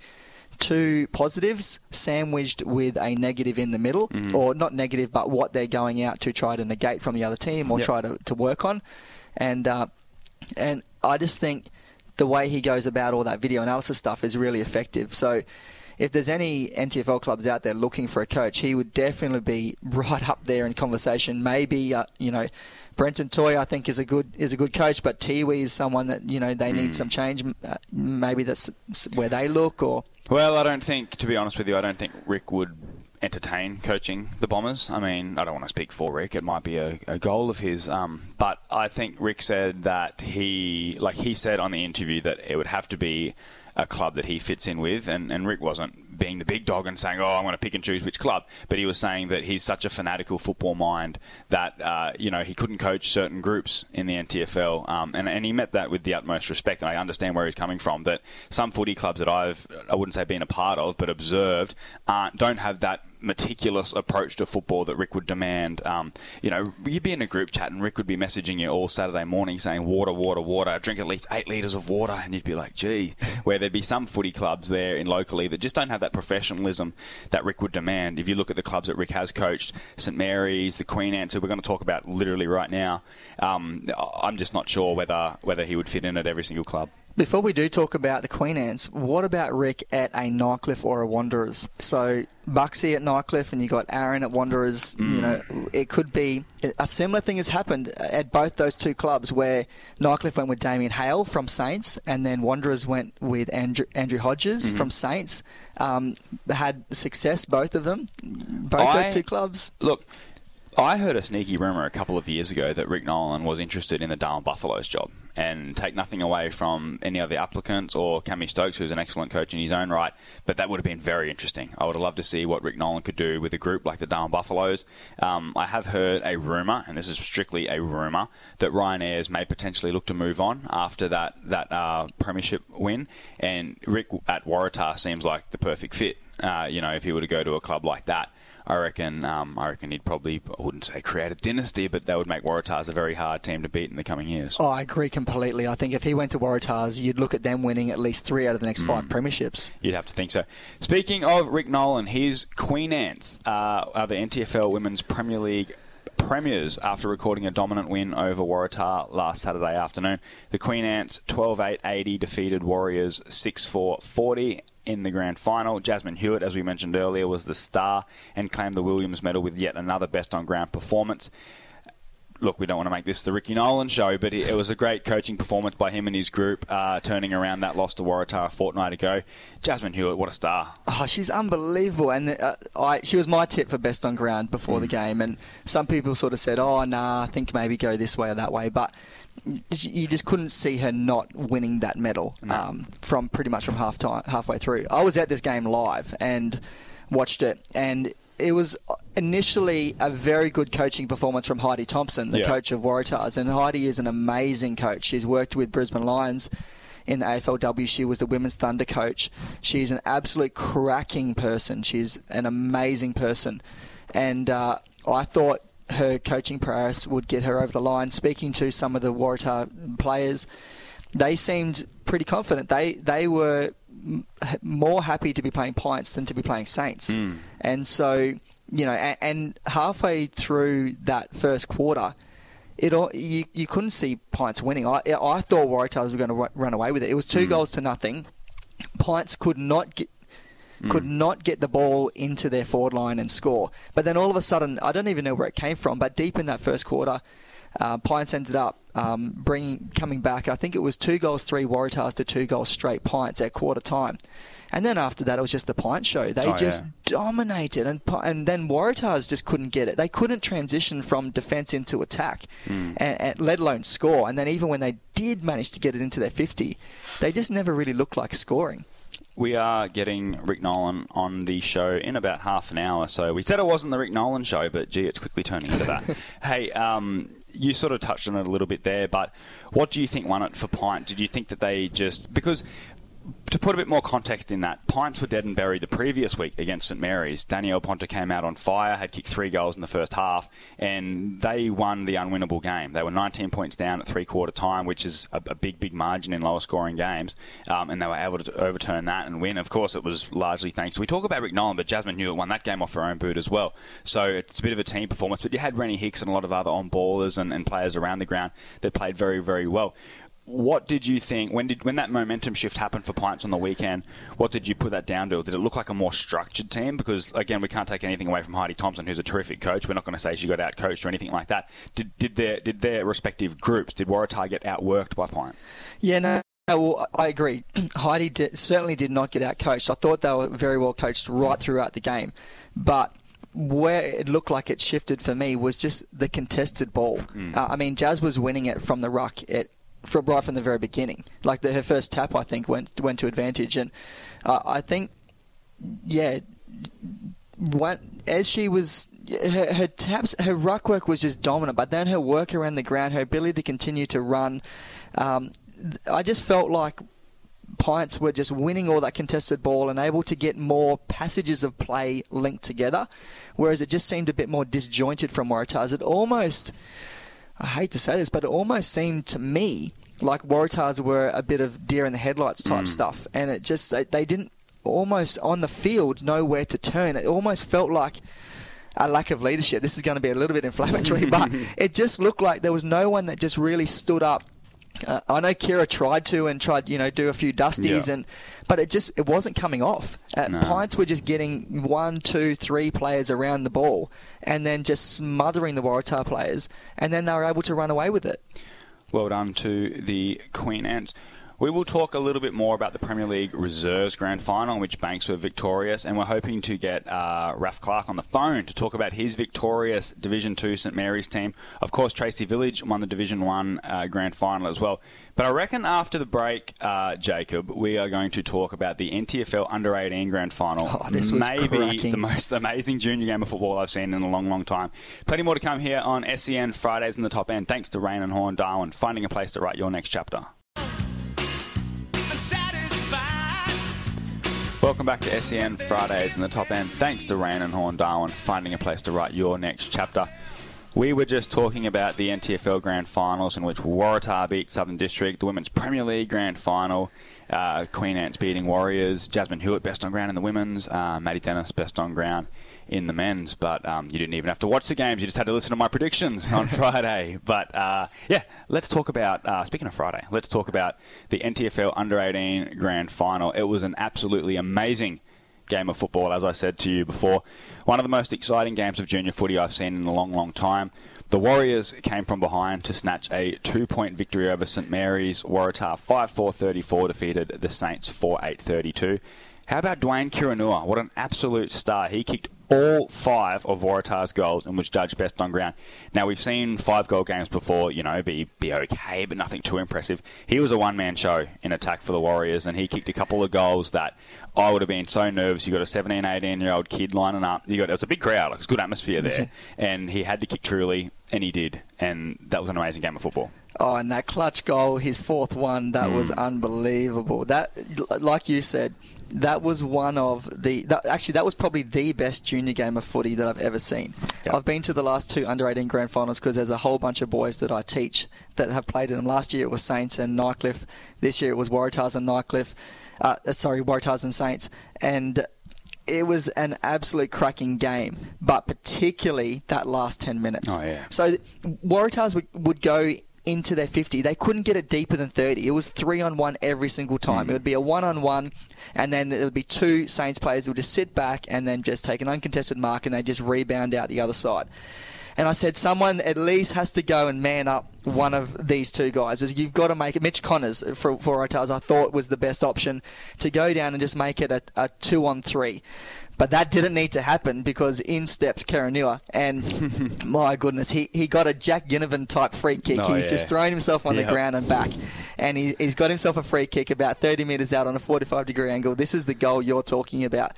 two positives sandwiched with a negative in the middle, mm-hmm. or not negative, but what they're going out to try to negate from the other team or yep. try to, to work on. And uh, and I just think the way he goes about all that video analysis stuff is really effective. So if there's any NTFL clubs out there looking for a coach, he would definitely be right up there in conversation. Maybe uh, you know Brenton Toy, I think, is a good is a good coach, but Tiwi is someone that you know they need mm. some change. Uh, maybe that's where they look, or well, I don't think, to be honest with you, I don't think Rick would entertain coaching the Bombers. I mean, I don't want to speak for Rick. It might be a, a goal of his, um, but I think Rick said that he, like he said on the interview, that it would have to be a club that he fits in with, and, and Rick wasn't being the big dog and saying, "Oh, I'm going to pick and choose which club," but he was saying that he's such a fanatical football mind that uh, you know he couldn't coach certain groups in the NTFL, um, and and he met that with the utmost respect. And I understand where he's coming from. That some footy clubs that I've I wouldn't say been a part of, but observed, uh, don't have that meticulous approach to football that Rick would demand. Um, you know, you'd be in a group chat and Rick would be messaging you all Saturday morning saying, water, water, water, drink at least eight litres of water. And you'd be like, gee, where there'd be some footy clubs there in locally that just don't have that professionalism that Rick would demand. If you look at the clubs that Rick has coached, St Mary's, the Queen who we're going to talk about literally right now, um, I'm just not sure whether, whether he would fit in at every single club. Before we do talk about the Queen Ants, what about Rick at a Nightcliff or a Wanderers? So Buxy at Nightcliff and you got Aaron at Wanderers. Mm. You know, it could be a similar thing has happened at both those two clubs where Nightcliff went with Damien Hale from Saints and then Wanderers went with Andrew, Andrew Hodges mm-hmm. from Saints. Um, had success, both of them, both I, those two clubs. Look, I heard a sneaky rumour a couple of years ago that Rick Nolan was interested in the Darwin Buffaloes job and take nothing away from any of the applicants or Cammy Stokes, who's an excellent coach in his own right, but that would have been very interesting. I would have loved to see what Rick Nolan could do with a group like the Darwin Buffaloes. Um, I have heard a rumour, and this is strictly a rumour, that Ryan Ayres may potentially look to move on after that, that uh, premiership win, and Rick at Waratah seems like the perfect fit. Uh, you know, if he were to go to a club like that. I reckon um, I reckon he'd probably I wouldn't say create a dynasty, but that would make Waratahs a very hard team to beat in the coming years. Oh, I agree completely. I think if he went to Waratahs, you'd look at them winning at least three out of the next mm. five premierships. You'd have to think so. Speaking of Rick Nolan, his Queen Ants uh, are the NTFL Women's Premier League premiers after recording a dominant win over Waratah last Saturday afternoon. The Queen Ants 12 8 80 defeated Warriors 6 4 40 in the grand final. Jasmine Hewitt, as we mentioned earlier, was the star and claimed the Williams medal with yet another best on ground performance look, we don't want to make this the Ricky Nolan show, but it was a great coaching performance by him and his group, uh, turning around that loss to Waratah a fortnight ago. Jasmine Hewitt, what a star! Oh, she's unbelievable, and uh, I, she was my tip for best on ground before mm. the game. And some people sort of said, "Oh, nah, I think maybe go this way or that way," but you just couldn't see her not winning that medal no. um, from pretty much from half time, halfway through. I was at this game live and watched it, and it was initially a very good coaching performance from Heidi Thompson, the yeah. coach of Waratahs, and Heidi is an amazing coach. She's worked with Brisbane Lions in the AFLW. She was the Women's Thunder coach. She's an absolute cracking person. She's an amazing person, and uh, I thought her coaching prowess would get her over the line. Speaking to some of the Waratah players, they seemed pretty confident. They they were more happy to be playing Pints than to be playing Saints, mm. and so you know, and, and, halfway through that first quarter. It all, you, you couldn't see Pints winning. I, I thought Waratahs were going to run away with it. It was two mm. goals to nothing. Pints could not get mm. could not get the ball into their forward line and score. But then all of a sudden, I don't even know where it came from, but deep in that first quarter, uh, Pints ended up um, bringing coming back. I think it was two goals, three Waratahs to two goals straight Pints at quarter time. And then after that, it was just the pint show. They oh, just yeah. dominated, and and then Waratahs just couldn't get it. They couldn't transition from defence into attack, mm. and, and, let alone score. And then even when they did manage to get it into their 50, they just never really looked like scoring. We are getting Rick Nolan on the show in about half an hour. So we said it wasn't the Rick Nolan show, but gee, it's quickly turning into that. hey, um, you sort of touched on it a little bit there, but what do you think won it for Pint? Did you think that they just because to put a bit more context in that, Pints were dead and buried the previous week against St Mary's. Danielle Ponter came out on fire, had kicked three goals in the first half, and they won the unwinnable game. They were 19 points down at three quarter time, which is a, a big, big margin in lower scoring games, um, and they were able to overturn that and win. Of course, it was largely thanks. To we talk about Rick Nolan, but Jasmine Hewitt won that game off her own boot as well. So it's a bit of a team performance. But you had Rennie Hicks and a lot of other on ballers and, and players around the ground that played very, very well what did you think when did when that momentum shift happened for Pints on the weekend? What did you put that down to? Did it look like a more structured team? Because again, we can't take anything away from Heidi Thompson, who's a terrific coach. We're not going to say she got out coached or anything like that. Did did their did their respective groups did Waratah get outworked by Pint? Yeah, no. well, I agree. Heidi did, certainly did not get out coached. I thought they were very well coached right throughout the game, but where it looked like it shifted for me was just the contested ball. Mm. Uh, I mean, Jazz was winning it from the ruck at from right from the very beginning. Like the, her first tap, I think went went to advantage, and uh, I think, yeah, as she was. Her, her taps, her ruck work was just dominant, but then her work around the ground, her ability to continue to run, um, I just felt like Pints were just winning all that contested ball and able to get more passages of play linked together, whereas it just seemed a bit more disjointed from Waratahs. It almost, I hate to say this, but it almost seemed to me like Waratahs were a bit of deer in the headlights type mm. stuff, and it just they, they didn't almost on the field know where to turn. It almost felt like a lack of leadership. This is going to be a little bit inflammatory, but it just looked like there was no one that just really stood up Uh, I know Kira tried to and tried, you know, do a few dusties, Yeah. and but it just it wasn't coming off. Uh, No. Pints were just getting one, two, three players around the ball, and then just smothering the Waratah players, and then they were able to run away with it. Well done to the Queen Ants. We will talk a little bit more about the Premier League Reserves Grand Final, in which Banks were victorious, and we're hoping to get uh, Raf Clark on the phone to talk about his victorious Division Two St Mary's team. Of course, Tracy Village won the Division One uh, Grand Final as well. But I reckon after the break, uh, Jacob, we are going to talk about the NTFL Under 18 Grand Final. Oh, this was Maybe cracking. the most amazing junior game of football I've seen in a long, long time. Plenty more to come here on SEN Fridays in the top end. Thanks to Raine and Horne Darwin, finding a place to write your next chapter. Welcome back to SEN Fridays in the top end. Thanks to Raine and Horne Darwin, finding a place to write your next chapter. We were just talking about the NTFL Grand Finals in which Waratah beat Southern District, the Women's Premier League Grand Final, uh, Queen Ants beating Warriors, Jasmine Hewitt best on ground in the women's, uh, Maddie Dennis best on ground in the men's. But um, you didn't even have to watch the games; you just had to listen to my predictions on Friday. But uh, yeah, let's talk about. Uh, speaking of Friday, let's talk about the NTFL Under 18 Grand Final. It was an absolutely amazing game of football, as I said to you before. One of the most exciting games of junior footy I've seen in a long, long time. The Warriors came from behind to snatch a two point victory over St Mary's. Waratah 5 4 34 defeated the Saints 4 8 32. How about Dwayne Kerinaiua? What an absolute star. He kicked all five of Waratah's goals and was judged best on ground. Now, we've seen five goal games before, you know, be, be okay, but nothing too impressive. He was a one man show in attack for the Warriors, and he kicked a couple of goals that I would have been so nervous. You got a 17, 18 year old kid lining up. You got it was a big crowd, it was good atmosphere there, and he had to kick truly, and he did, and that was an amazing game of football. Oh, and that clutch goal, his fourth one, that was unbelievable. That, like you said, that was one of the. That, actually, that was probably the best junior game of footy that I've ever seen. Yep. I've been to the last two under 18 grand finals because there's a whole bunch of boys that I teach that have played in them. Last year it was Saints and Nightcliff. This year it was Waratahs and Nightcliff. Uh, sorry, Waratahs and Saints. And it was an absolute cracking game, but particularly that last 10 minutes. Oh, yeah. So Waratahs would, would go into their 50. They couldn't get it deeper than 30. It was three on one every single time. Mm. It would be a one on one, and then there would be two Saints players who would just sit back and then just take an uncontested mark and they just rebound out the other side. And I said, someone at least has to go and man up one of these two guys. You've got to make it. Mitch Connors for, for I thought was the best option to go down and just make it a, a two on three. But that didn't need to happen because in steps Kerinaiua, and my goodness, he, he got a Jack Ginnivan type free kick. Oh, he's yeah. just thrown himself on Yep. the ground and back, and he, he's got himself a free kick about 30 metres out on a 45 degree angle. This is the goal you're talking about.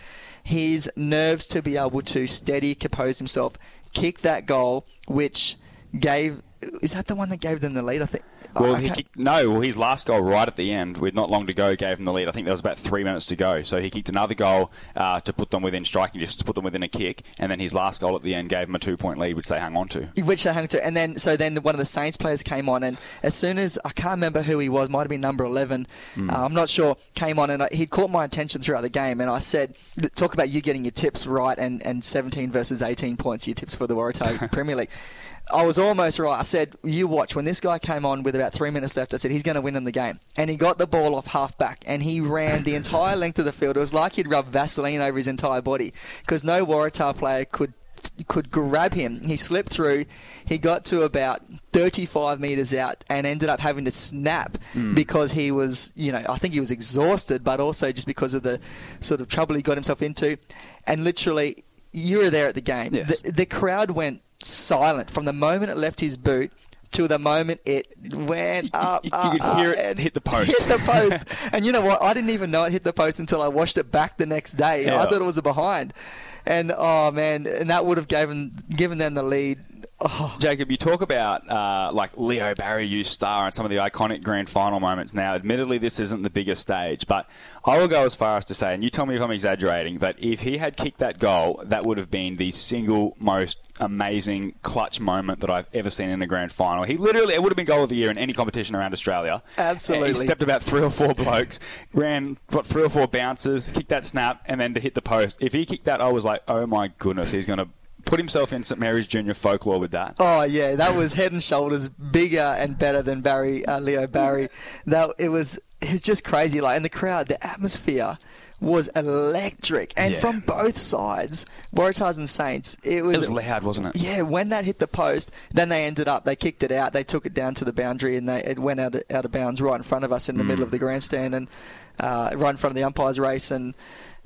His nerves to be able to steady, compose himself, kick that goal, which gave. Is that the one that gave them the lead? I think. Well, I he kicked, no, well, his last goal right at the end, with not long to go, gave him the lead. I think there was about three minutes to go. So he kicked another goal uh, to put them within striking distance, to put them within a kick, and then his last goal at the end gave him a two-point lead, which they hung on to. which they hung to. And then, so then one of the Saints players came on, and as soon as I can't remember who he was, might have been number eleven, uh, I'm not sure, came on, and I, he'd caught my attention throughout the game, and I said, "Talk about you getting your tips right, and, and 17 versus 18 points, your tips for the Waratah Premier League." I was almost right. I said, "You watch." When this guy came on with about three minutes left, I said he's going to win in the game, and he got the ball off half back, and he ran the entire length of the field. It was like he'd rubbed Vaseline over his entire body because no Waratah player could could grab him. He slipped through. He got to about 35 metres out and ended up having to snap hmm. because he was, you know, I think he was exhausted, but also just because of the sort of trouble he got himself into. And literally, you were there at the game. Yes. The, the crowd went silent from the moment it left his boot. To the moment it went up, you up, could up, hear it and hit the post. Hit the post, and you know what? I didn't even know it hit the post until I watched it back the next day. I thought it was a behind, and oh man, and that would have given given them the lead. Oh, Jacob, you talk about uh, like Leo Barry, you star, and some of the iconic grand final moments. Now, admittedly, this isn't the biggest stage, but I will go as far as to say, and you tell me if I'm exaggerating, but if he had kicked that goal, that would have been the single most amazing clutch moment that I've ever seen in a grand final. He literally, it would have been goal of the year in any competition around Australia. Absolutely. And he stepped about three or four blokes, ran what three or four bounces, kicked that snap, and then to hit the post. If he kicked that, I was like, oh my goodness, he's going to put himself in St Mary's Junior folklore with that. Oh yeah, that was head and shoulders bigger and better than Barry uh, Leo Barry. That it was it's just crazy. Like in the crowd, the atmosphere was electric, and Yeah. from both sides, Waratahs and Saints. It was, It was loud, wasn't it? Yeah, when that hit the post, then they ended up. They kicked it out. They took it down to the boundary, and they it went out of, out of bounds right in front of us in the Mm. middle of the grandstand, and uh, right in front of the umpires' race. And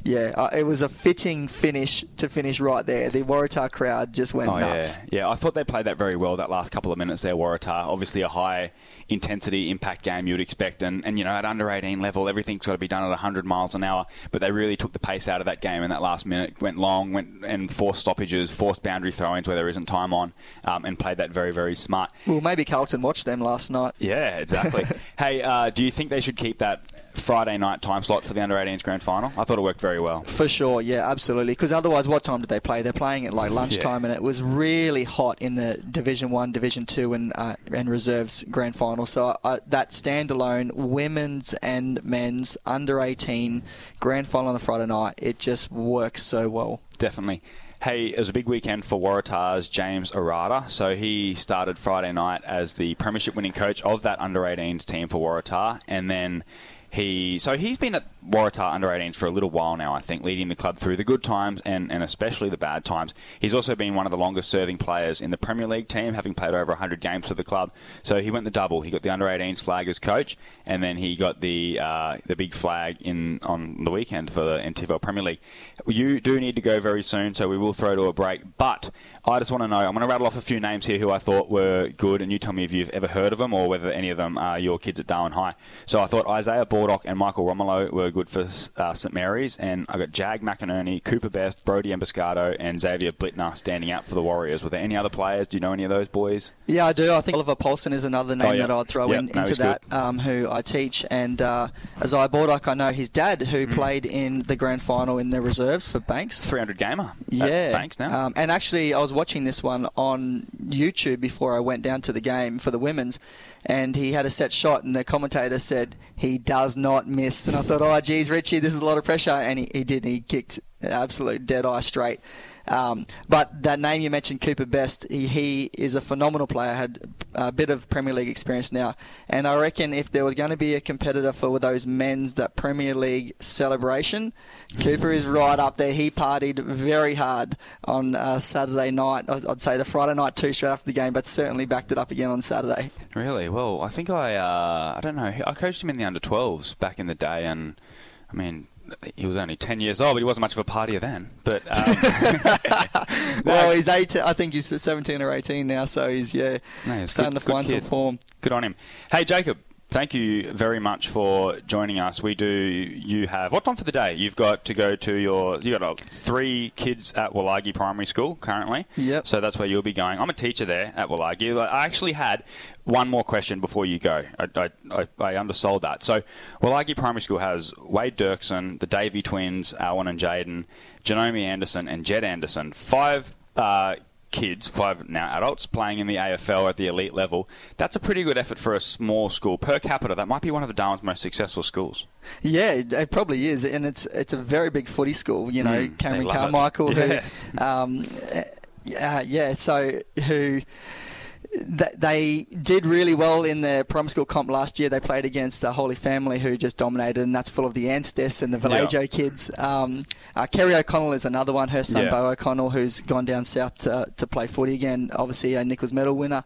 yeah, uh, it was a fitting finish to finish right there. The Waratah crowd just went Oh nuts. yeah, yeah. I thought they played that very well that last couple of minutes there. Waratah, obviously a high intensity impact game you'd expect, and, and you know at under 18 level everything's got to be done at 100 miles an hour. But they really took the pace out of that game in that last minute. Went long, went and forced stoppages, forced boundary throw-ins where there isn't time on, um, and played that very very smart. Well, maybe Carlton watched them last night. Yeah, exactly. hey, uh, do you think they should keep that Friday night time slot for the under 18s grand final? I thought it worked very well. For sure, yeah, absolutely. Because otherwise, what time did they play? They're playing at like lunchtime, and it was really hot in the Division One, Division Two, and uh, and reserves grand final. So uh, that standalone women's and men's under eighteen grand final on a Friday night, it just works so well. Definitely. Hey, it was a big weekend for Waratah's James Arata. So he started Friday night as the premiership winning coach of that under 18s team for Waratah. And then he, so he's been at Waratah under 18s for a little while now, I think, leading the club through the good times and, and especially the bad times. He's also been one of the longest serving players in the Premier League team, having played over 100 games for the club. So he went the double. He got the under 18s flag as coach, and then he got the uh, the big flag in on the weekend for the NTFL Premier League. You do need to go very soon, so we will throw to a break. But I just want to know, I'm going to rattle off a few names here who I thought were good, and you tell me if you've ever heard of them or whether any of them are your kids at Darwin High. So I thought Isaiah Bordock and Michael Romolo were good for uh, St Mary's, and I've got Jag McInerney, Cooper Best, Brody Emboscado, and Xavier Blitner standing out for the Warriors. Were there any other players? Do you know any of those boys? Yeah, I do. I think Oliver Paulson is another name Oh, yeah. that I'd throw in, no, into that, um, who I teach. And uh, Isaiah Bordock, I know his dad, who Mm. played in the grand final in the reserves for Banks. 300 gamer. Yeah, Banks now. Um, and actually, I was watching this one on YouTube before I went down to the game for the women's, and he had a set shot, and the commentator said he does not miss. And I thought, oh, geez, Richie, this is a lot of pressure, and he, he did. He kicked absolute dead eye straight. Um, but that name you mentioned, Cooper Best, he, he is a phenomenal player. Had a bit of Premier League experience now, and I reckon if there was going to be a competitor for those men's that Premier League celebration, Cooper is right up there. He partied very hard on uh, Saturday night. I'd say the Friday night too, straight after the game, but certainly backed it up again on Saturday. Really? Well, I think I, uh, I don't know. I coached him in the under 12s back in the day, and I mean, he was only 10 years old, but he wasn't much of a partier then. But um, Well, he's eight. I think he's 17 or 18 now, so he's yeah No, starting good- to find some form. Good on him. Hey, Jacob. Thank you very much for joining us. We do. You have what time for the day? You've got to go to your. You got uh, three kids at Wulagi Primary School currently. Yep. So that's where you'll be going. I'm a teacher there at Wulagi. I actually had one more question before you go. I, I, I, I undersold that. So Wulagi Primary School has Wade Derksen, the Davey twins, Alwyn and Jaden, Janome Anderson, and Jed Anderson. Five. Uh, kids, five now adults, playing in the AFL at the elite level. That's a pretty good effort for a small school. Per capita, that might be one of the Darwin's most successful schools. Yeah, it probably is, and it's it's a very big footy school. You know, Mm, Cameron they love it. Carmichael, who, Yes. um, uh, yeah, so who. Th- They did really well in their primary school comp last year. They played against the Holy Family, who just dominated, and that's full of the Anstis and the Vallejo Yeah. kids. Um, uh, Kerry O'Connell is another one. Her son Yeah. Bo O'Connell, who's gone down south to, to play footy again. Obviously, a Nichols Medal winner.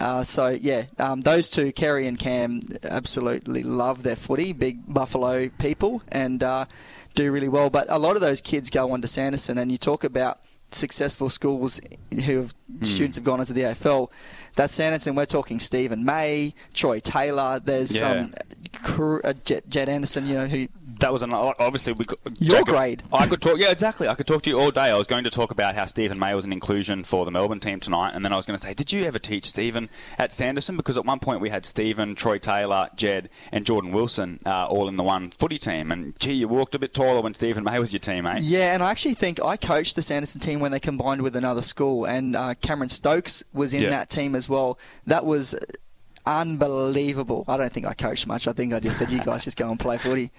Uh, so yeah, um, those two, Kerry and Cam, absolutely love their footy. Big Buffalo people and uh, do really well. But a lot of those kids go on to Sanderson, and you talk about successful schools who have students have gone into the AFL. That's Sanderson. We're talking Stephen May, Troy Taylor. There's Yeah. some cr- uh, Jet, Jet Anderson. You know who That was an obviously we. could- Your Jacob, grade. I could talk. Yeah, exactly. I could talk to you all day. I was going to talk about how Stephen May was an inclusion for the Melbourne team tonight, and then I was going to say, did you ever teach Stephen at Sanderson? Because at one point we had Stephen, Troy Taylor, Jed, and Jordan Wilson uh, all in the one footy team. And gee, you walked a bit taller when Stephen May was your teammate. Yeah, and I actually think I coached the Sanderson team when they combined with another school, and uh, Cameron Stokes was in Yeah. that team as well. That was unbelievable. I don't think I coached much. I think I just said, "You guys just go and play footy."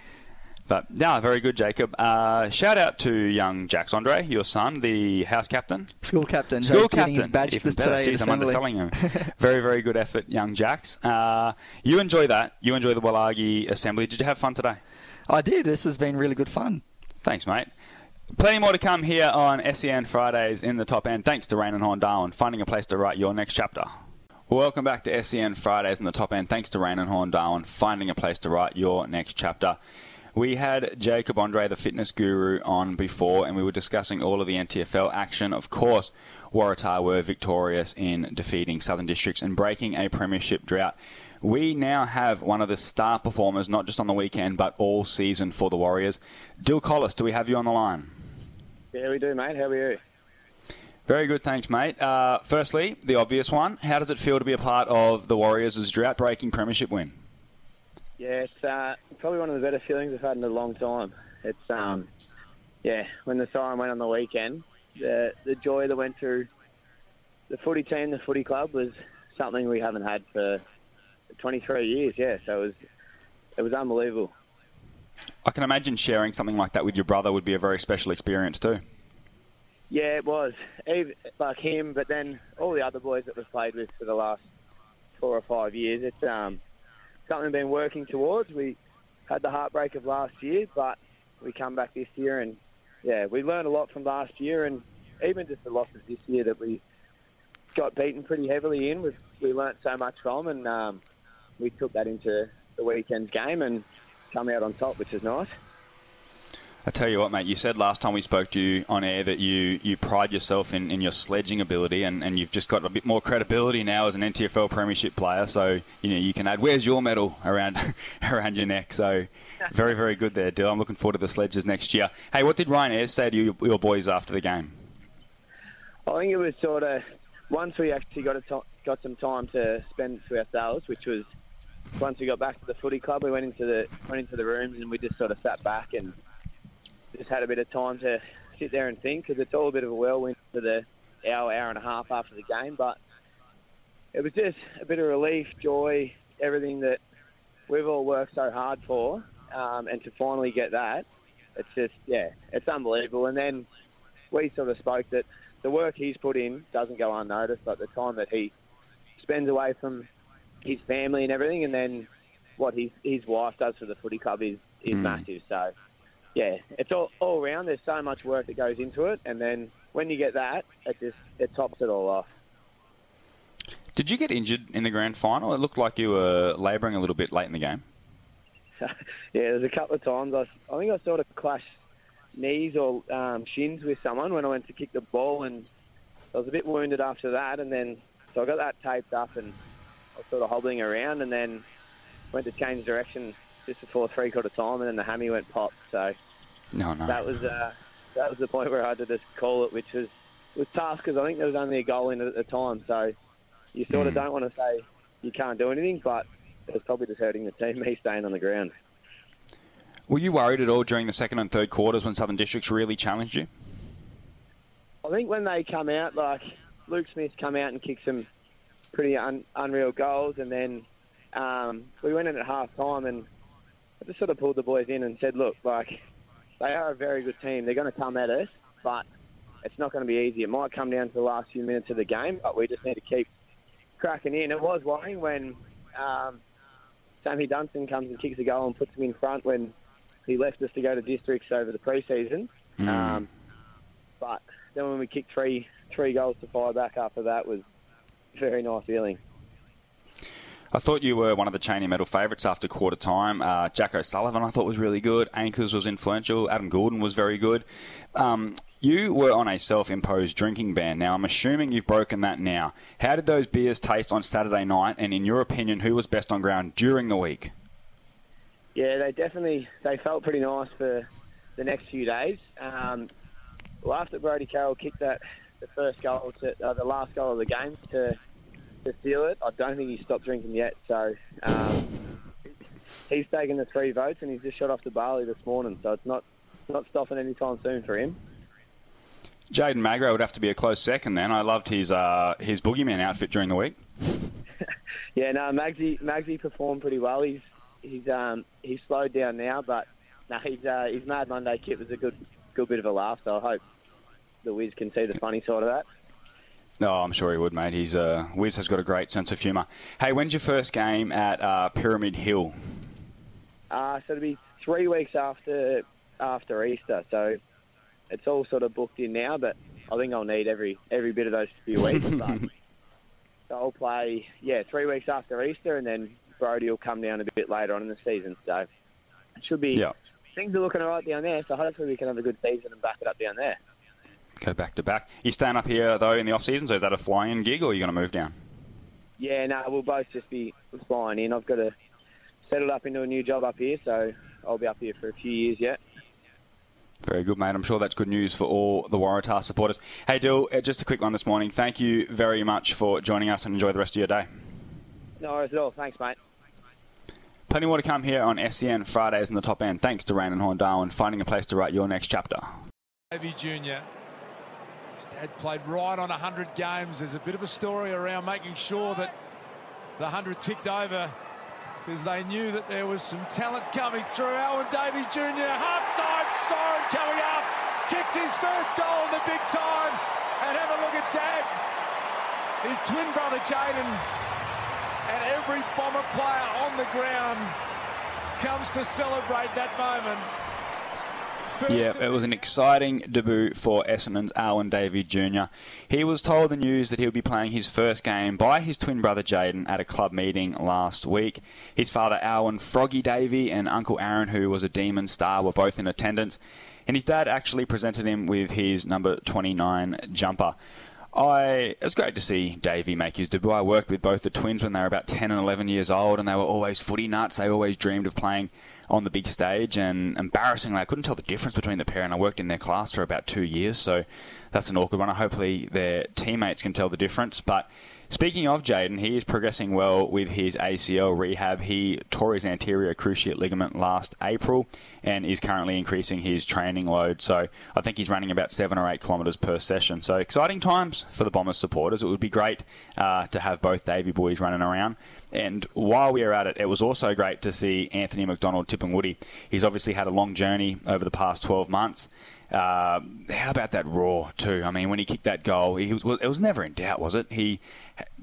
But yeah, very good, Jacob. Uh, shout out to young Jacks Andre, your son, the house captain. School captain. School He's captain. His badge this better. today. Jeez, I'm underselling him. very, very good effort, young Jacks. Uh, you enjoy that. You enjoy the Wulagi assembly. Did you have fun today? I did. This has been really good fun. Thanks, mate. Plenty more to come here on SEN Fridays in the top end. Thanks to Raine and Horne Darwin, finding a place to write your next chapter. Welcome back to SEN Fridays in the top end. Thanks to Raine and Horne Darwin, finding a place to write your next chapter. We had Jacob Andre, the fitness guru, on before, and we were discussing all of the NTFL action. Of course, Waratah were victorious in defeating Southern Districts and breaking a premiership drought. We now have one of the star performers, not just on the weekend, but all season for the Warriors. Dill Collis, do we have you on the line? Yeah, we do, mate. How are you? Very good, thanks, mate. Uh, firstly, the obvious one. How does it feel to be a part of the Warriors' drought breaking premiership win? Yeah, it's uh, probably one of the better feelings I've had in a long time. It's um, yeah, when the siren went on the weekend, the the joy that went through the footy team, the footy club, was something we haven't had for 23 years. Yeah, so it was it was unbelievable. I can imagine sharing something like that with your brother would be a very special experience too. Yeah, it was. Even, like him, but then all the other boys that we've played with for the last four or five years. It's um, something we've been working towards. We had the heartbreak of last year, but we come back this year and, yeah, we learned a lot from last year and even just the losses this year that we got beaten pretty heavily in. We've, we learnt so much from and um, we took that into the weekend's game and come out on top, which is nice. I tell you what, mate, you said last time we spoke to you on air that you, you pride yourself in, in your sledging ability and, and you've just got a bit more credibility now as an NTFL premiership player. So, you know, you can add, where's your medal around around your neck? So, very, very good there, Dill. I'm looking forward to the sledges next year. Hey, what did Ryan Ayres say to you, your boys after the game? I think it was sort of once we actually got to- got some time to spend to ourselves, which was once we got back to the footy club, we went into the went into the rooms and we just sort of sat back and just had a bit of time to sit there and think because it's all a bit of a whirlwind for the hour hour and a half after the game, but it was just a bit of relief, joy, everything that we've all worked so hard for, um, and to finally get that, it's just yeah, it's unbelievable. And then we sort of spoke that the work he's put in doesn't go unnoticed, like the time that he spends away from his family and everything, and then what his his wife does for the footy club is is Mm. massive. So yeah, it's all all around. There's so much work that goes into it, and then when you get that, it just it tops it all off. Did you get injured in the grand final? It looked like you were labouring a little bit late in the game. yeah, there's a couple of times I, I think I sort of clashed knees or um, shins with someone when I went to kick the ball, and I was a bit wounded after that, and then so I got that taped up, and I was sort of hobbling around, and then went to change direction just before three quarter time, and then the hammy went pop. So No, no. that was uh, that was the point where I had to just call it, which was was tough because I think there was only a goal in it at the time. So you sort of Mm. don't want to say you can't do anything, but it was probably just hurting the team, me staying on the ground. Were you worried at all during the second and third quarters when Southern Districts really challenged you? I think when they come out, like Luke Smith come out and kicked some pretty un- unreal goals, and then um, we went in at half time and I just sort of pulled the boys in and said, look, like they are a very good team. They're going to come at us, but it's not going to be easy. It might come down to the last few minutes of the game, but we just need to keep cracking in. It was worrying when um, Sammy Dunstan comes and kicks a goal and puts him in front when he left us to go to districts over the preseason. Mm. Um, but then when we kicked three three goals to fire back after that was a very nice feeling. I thought you were one of the Cheney medal favourites after quarter time. Uh, Jack O'Sullivan, I thought was really good. Anchors was influential. Adam Gordon was very good. Um, you were on a self-imposed drinking ban. Now, I'm assuming you've broken that now. How did those beers taste on Saturday night? And in your opinion, who was best on ground during the week? Yeah, they definitely they felt pretty nice for the next few days. Um, well, after Brody Carroll kicked that the first goal, to, uh, the last goal of the game to to seal it, I don't think he stopped drinking yet. So um, he's taken the three votes and he's just shot off to Bali this morning. So it's not not stopping anytime soon for him. Jaden Magro would have to be a close second then. I loved his uh, his boogeyman outfit during the week. Yeah, no, Magsy Magsy performed pretty well. He's he's um he's slowed down now, but no, his uh, his Mad Monday kit was a good good bit of a laugh. So I hope the Wiz can see the funny side of that. Oh, I'm sure he would, mate. He's uh, Wiz has got a great sense of humour. Hey, when's your first game at uh, Pyramid Hill? Uh, so it'll be three weeks after after Easter. So it's all sort of booked in now, but I think I'll need every every bit of those few weeks. but, so I'll play, yeah, three weeks after Easter, and then Brody will come down a bit later on in the season. So it should be Yeah. things are looking all right down there. So hopefully we can have a good season and back it up down there. Go back to back. You staying up here though in the off season? So is that a fly-in gig, or are you going to move down? Yeah, no, we'll both just be flying in. I've got to settle up into a new job up here, so I'll be up here for a few years yet. Very good, mate. I'm sure that's good news for all the Waratah supporters. Hey, Dill, uh, just a quick one this morning. Thank you very much for joining us and enjoy the rest of your day. No worries at all. Thanks, mate. Plenty more to come here on SEN Fridays in the top end. Thanks to Raine and Horne Darwin finding a place to write your next chapter. Davey Jr. His dad played right on 100 games. There's a bit of a story around making sure that the 100 ticked over because they knew that there was some talent coming through. Owen Davies Jr. half-time siren coming up. Kicks his first goal in the big time. And have a look at Dad. His twin brother Jaden and every Bomber player on the ground comes to celebrate that moment. Yeah, it was an exciting debut for Essendon's Alwyn Davey Jr. He was told the news that he'll be playing his first game by his twin brother Jaden at a club meeting last week. His father Alwyn Froggy Davey and Uncle Aaron, who was a Demon star, were both in attendance, and his dad actually presented him with his number 29 jumper. I it was great to see Davey make his debut. I worked with both the twins when they were about 10 and 11 years old, and they were always footy nuts. They always dreamed of playing on the big stage, and embarrassingly, I couldn't tell the difference between the pair. And I worked in their class for about two years, so that's an awkward one. Hopefully, their teammates can tell the difference. But speaking of Jaden, he is progressing well with his ACL rehab. He tore his anterior cruciate ligament last April and is currently increasing his training load. So I think he's running about seven or eight kilometres per session. So exciting times for the Bombers supporters. It would be great uh, to have both Davey boys running around. And while we were at it, it was also great to see Anthony McDonald-Tipungwuti. He's obviously had a long journey over the past 12 months. Uh, how about that raw too? I mean, when he kicked that goal, he was, it was never in doubt, was it? He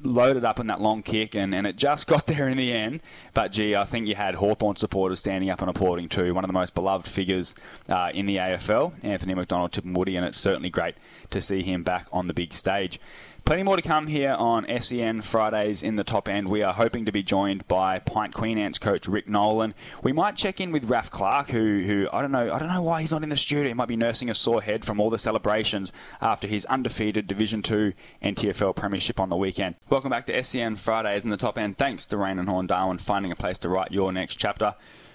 loaded up in that long kick, and, and it just got there in the end. But gee, I think you had Hawthorn supporters standing up and applauding too. One of the most beloved figures uh, in the AFL, Anthony McDonald-Tipungwuti, and it's certainly great to see him back on the big stage. Plenty more to come here on SEN Fridays in the top end. We are hoping to be joined by Pint Queen Ants coach Rick Nolan. We might check in with Raf Clark, who, who I don't know, I don't know why he's not in the studio. He might be nursing a sore head from all the celebrations after his undefeated Division Two NTFL Premiership on the weekend. Welcome back to SEN Fridays in the top end. Thanks to Raine and Horne Darwin finding a place to write your next chapter.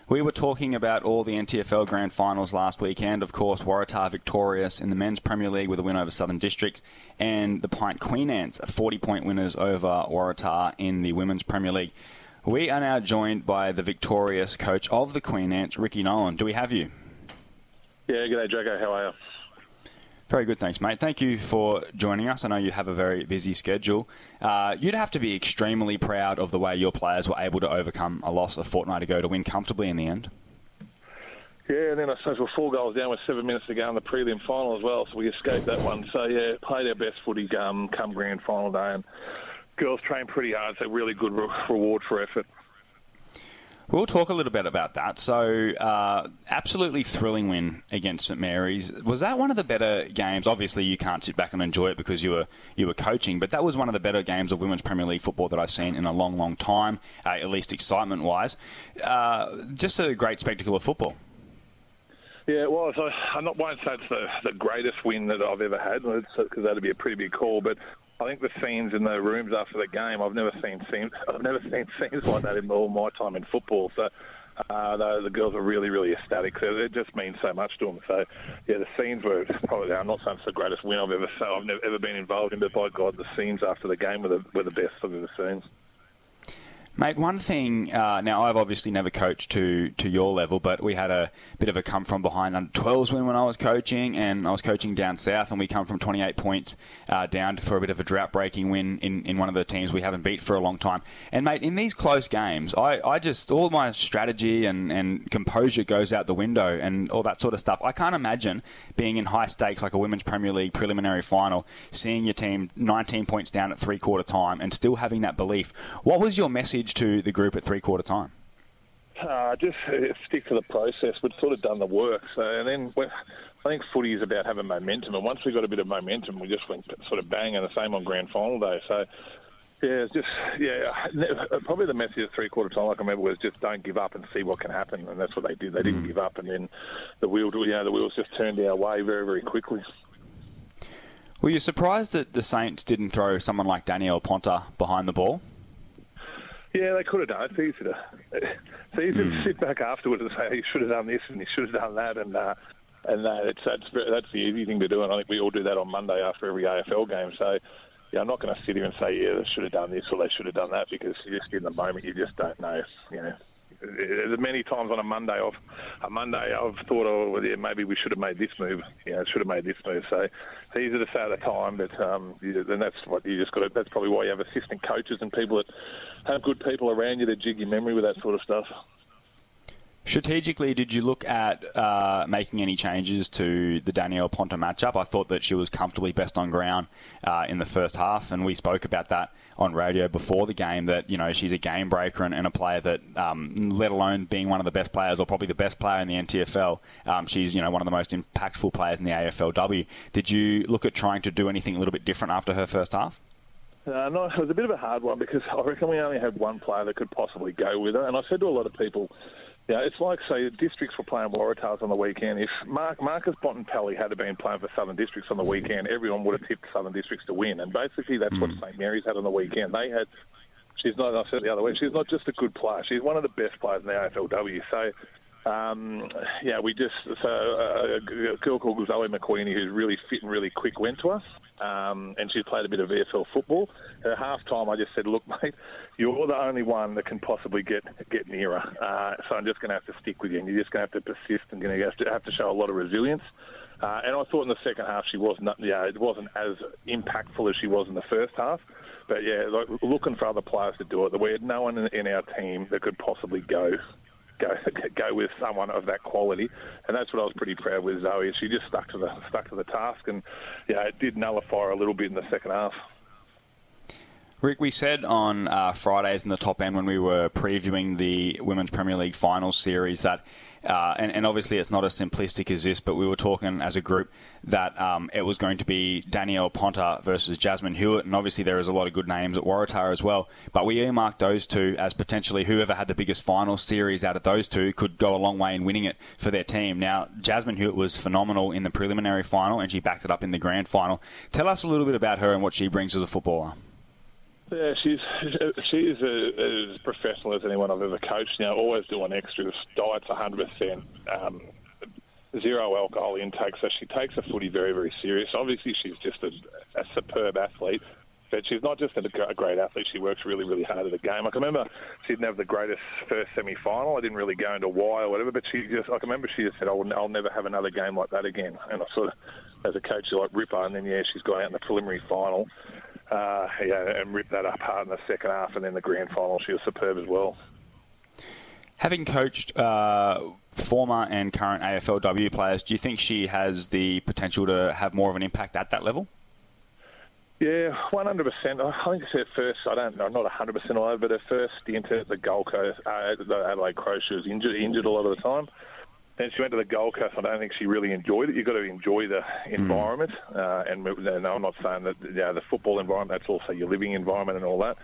We were talking about all the NTFL grand finals last weekend. Of course, Waratah victorious in the men's Premier League with a win over Southern Districts, and the Pint Queen Ants, 40 point winners over Waratah in the women's Premier League. We are now joined by the victorious coach of the Queen Ants, Ricky Nolan. Do we have you? Yeah, g'day, Draco. How are you? Very good, thanks, mate. Thank you for joining us. I know you have a very busy schedule. Uh, you'd have to be extremely proud of the way your players were able to overcome a loss a fortnight ago to win comfortably in the end. Yeah, and then I suppose we're four goals down with seven minutes to go in the prelim final as well, so we escaped that one. So, yeah, played our best footy um, come grand final day, and girls trained pretty hard, so really good re- reward for effort. We'll talk a little bit about that. So, uh, absolutely thrilling win against St Mary's. Was that one of the better games? Obviously, you can't sit back and enjoy it because you were you were coaching, but that was one of the better games of Women's Premier League football that I've seen in a long, long time. Uh, at least excitement wise, uh, just a great spectacle of football. Yeah, it was. I, I not, won't say it's the, the greatest win that I've ever had, because that'd be a pretty big call. But I think the scenes in the rooms after the game, I've never seen scenes. I've never seen scenes like that in all my time in football. So. Uh, the, the girls are really, really ecstatic. So it just means so much to them. So, yeah, the scenes were probably. I'm not saying it's the greatest win I've ever. I've never ever been involved in, but by God, the scenes after the game were the, were the best I've ever seen. Mate, one thing, uh, now I've obviously never coached to, to your level, but we had a bit of a come from behind under 12s win when I was coaching, and I was coaching down south, and we come from 28 points uh, down for a bit of a drought breaking win in, in one of the teams we haven't beat for a long time. And, mate, in these close games, I, I just, all my strategy and, and composure goes out the window and all that sort of stuff. I can't imagine being in high stakes like a Women's Premier League preliminary final, seeing your team 19 points down at three quarter time, and still having that belief. What was your message? To the group at three quarter time? Uh, just uh, stick to the process. We'd sort of done the work. So, and then I think footy is about having momentum. And once we got a bit of momentum, we just went sort of bang, and the same on grand final day. So, yeah, just yeah, probably the message at three quarter time, like I remember, was just don't give up and see what can happen, and that's what they did. They didn't mm. give up, and then the wheel, you know, the wheels just turned our way very, very quickly. Were you surprised that the Saints didn't throw someone like Daniel Ponter behind the ball? Yeah, they could have done it. It's easy to, it's easy mm. to sit back afterwards and say, you should have done this and you should have done that. And uh, and uh, it's, that's, that's the easy thing to do. And I think we all do that on Monday after every AFL game. So, yeah, I'm not going to sit here and say, yeah, they should have done this or they should have done that because you just in the moment, you just don't know. You know, many times on a Monday off, a Monday I've thought, oh, well, yeah, maybe we should have made this move. You know, should have made this move. So it's easy to say at the time, but um, then that's what you just got. To, that's probably why you have assistant coaches and people that have good people around you to jig your memory with that sort of stuff. Strategically, did you look at uh, making any changes to the Danielle Ponter matchup? I thought that she was comfortably best on ground uh, in the first half, and we spoke about that on radio before the game. That you know she's a game breaker and, and a player that, um, let alone being one of the best players or probably the best player in the NTFL, um, she's you know one of the most impactful players in the AFLW. Did you look at trying to do anything a little bit different after her first half? Uh, no, it was a bit of a hard one because I reckon we only had one player that could possibly go with her. And I said to a lot of people, you know, it's like, say, the districts were playing Waratahs on the weekend. If Mark, Marcus Bontempelli had been playing for Southern Districts on the weekend, everyone would have tipped Southern Districts to win. And basically, that's mm. what St Mary's had on the weekend. They had, she's not, I said the other way, she's not just a good player, she's one of the best players in the AFLW. So, um, yeah, we just so uh, a girl called Zoe McQueenie, who's really fit and really quick, went to us, um, and she played a bit of VFL football. At half time, I just said, "Look, mate, you're the only one that can possibly get get near her. Uh, so I'm just going to have to stick with you, and you're just going to have to persist and going to have to show a lot of resilience." Uh, and I thought in the second half she was not, yeah, it wasn't as impactful as she was in the first half. But yeah, like, looking for other players to do it. We had no one in, in our team that could possibly go go go with someone of that quality, and that's what I was pretty proud with Zoe. She just stuck to the stuck to the task, and yeah, it did nullify a little bit in the second half. Rick, we said on uh, Fridays in the top end when we were previewing the Women's Premier League final series that uh, and, and, obviously it's not as simplistic as this, but we were talking as a group that um, it was going to be Danielle Ponter versus Jasmine Hewitt, and obviously there is a lot of good names at Waratah as well. But we earmarked those two as potentially whoever had the biggest final series out of those two could go a long way in winning it for their team. Now, Jasmine Hewitt was phenomenal in the preliminary final, and she backed it up in the grand final. Tell us a little bit about her and what she brings as a footballer. Yeah, she's she's as professional as anyone I've ever coached. You know, always doing extras. Diet's 100 percent. Um, zero alcohol intake, so she takes her footy very, very serious. Obviously, she's just a, a superb athlete, but she's not just a, great athlete. She works really, really hard at the game. I can remember she didn't have the greatest first semi-final. I didn't really go into why or whatever, but she just, I can remember she just said, "I'll, I'll never have another game like that again." And I sort of, as a coach, you like rip her, and then yeah, she's gone out in the preliminary final uh, yeah, and ripped that apart in the second half, and then the grand final, she was superb as well. Having coached uh, former and current AFLW players, do you think she has the potential to have more of an impact at that level? Yeah, one hundred percent. I think it's her first. I don't. I'm not hundred percent on but her first stint at the Gold Coast, uh, the Adelaide Crows, she was injured, injured a lot of the time. Then she went to the Gold Coast. I don't think she really enjoyed it. You've got to enjoy the hmm. environment. Mm. Uh, and, and I'm not saying that you know, the football environment, that's also your living environment and all that.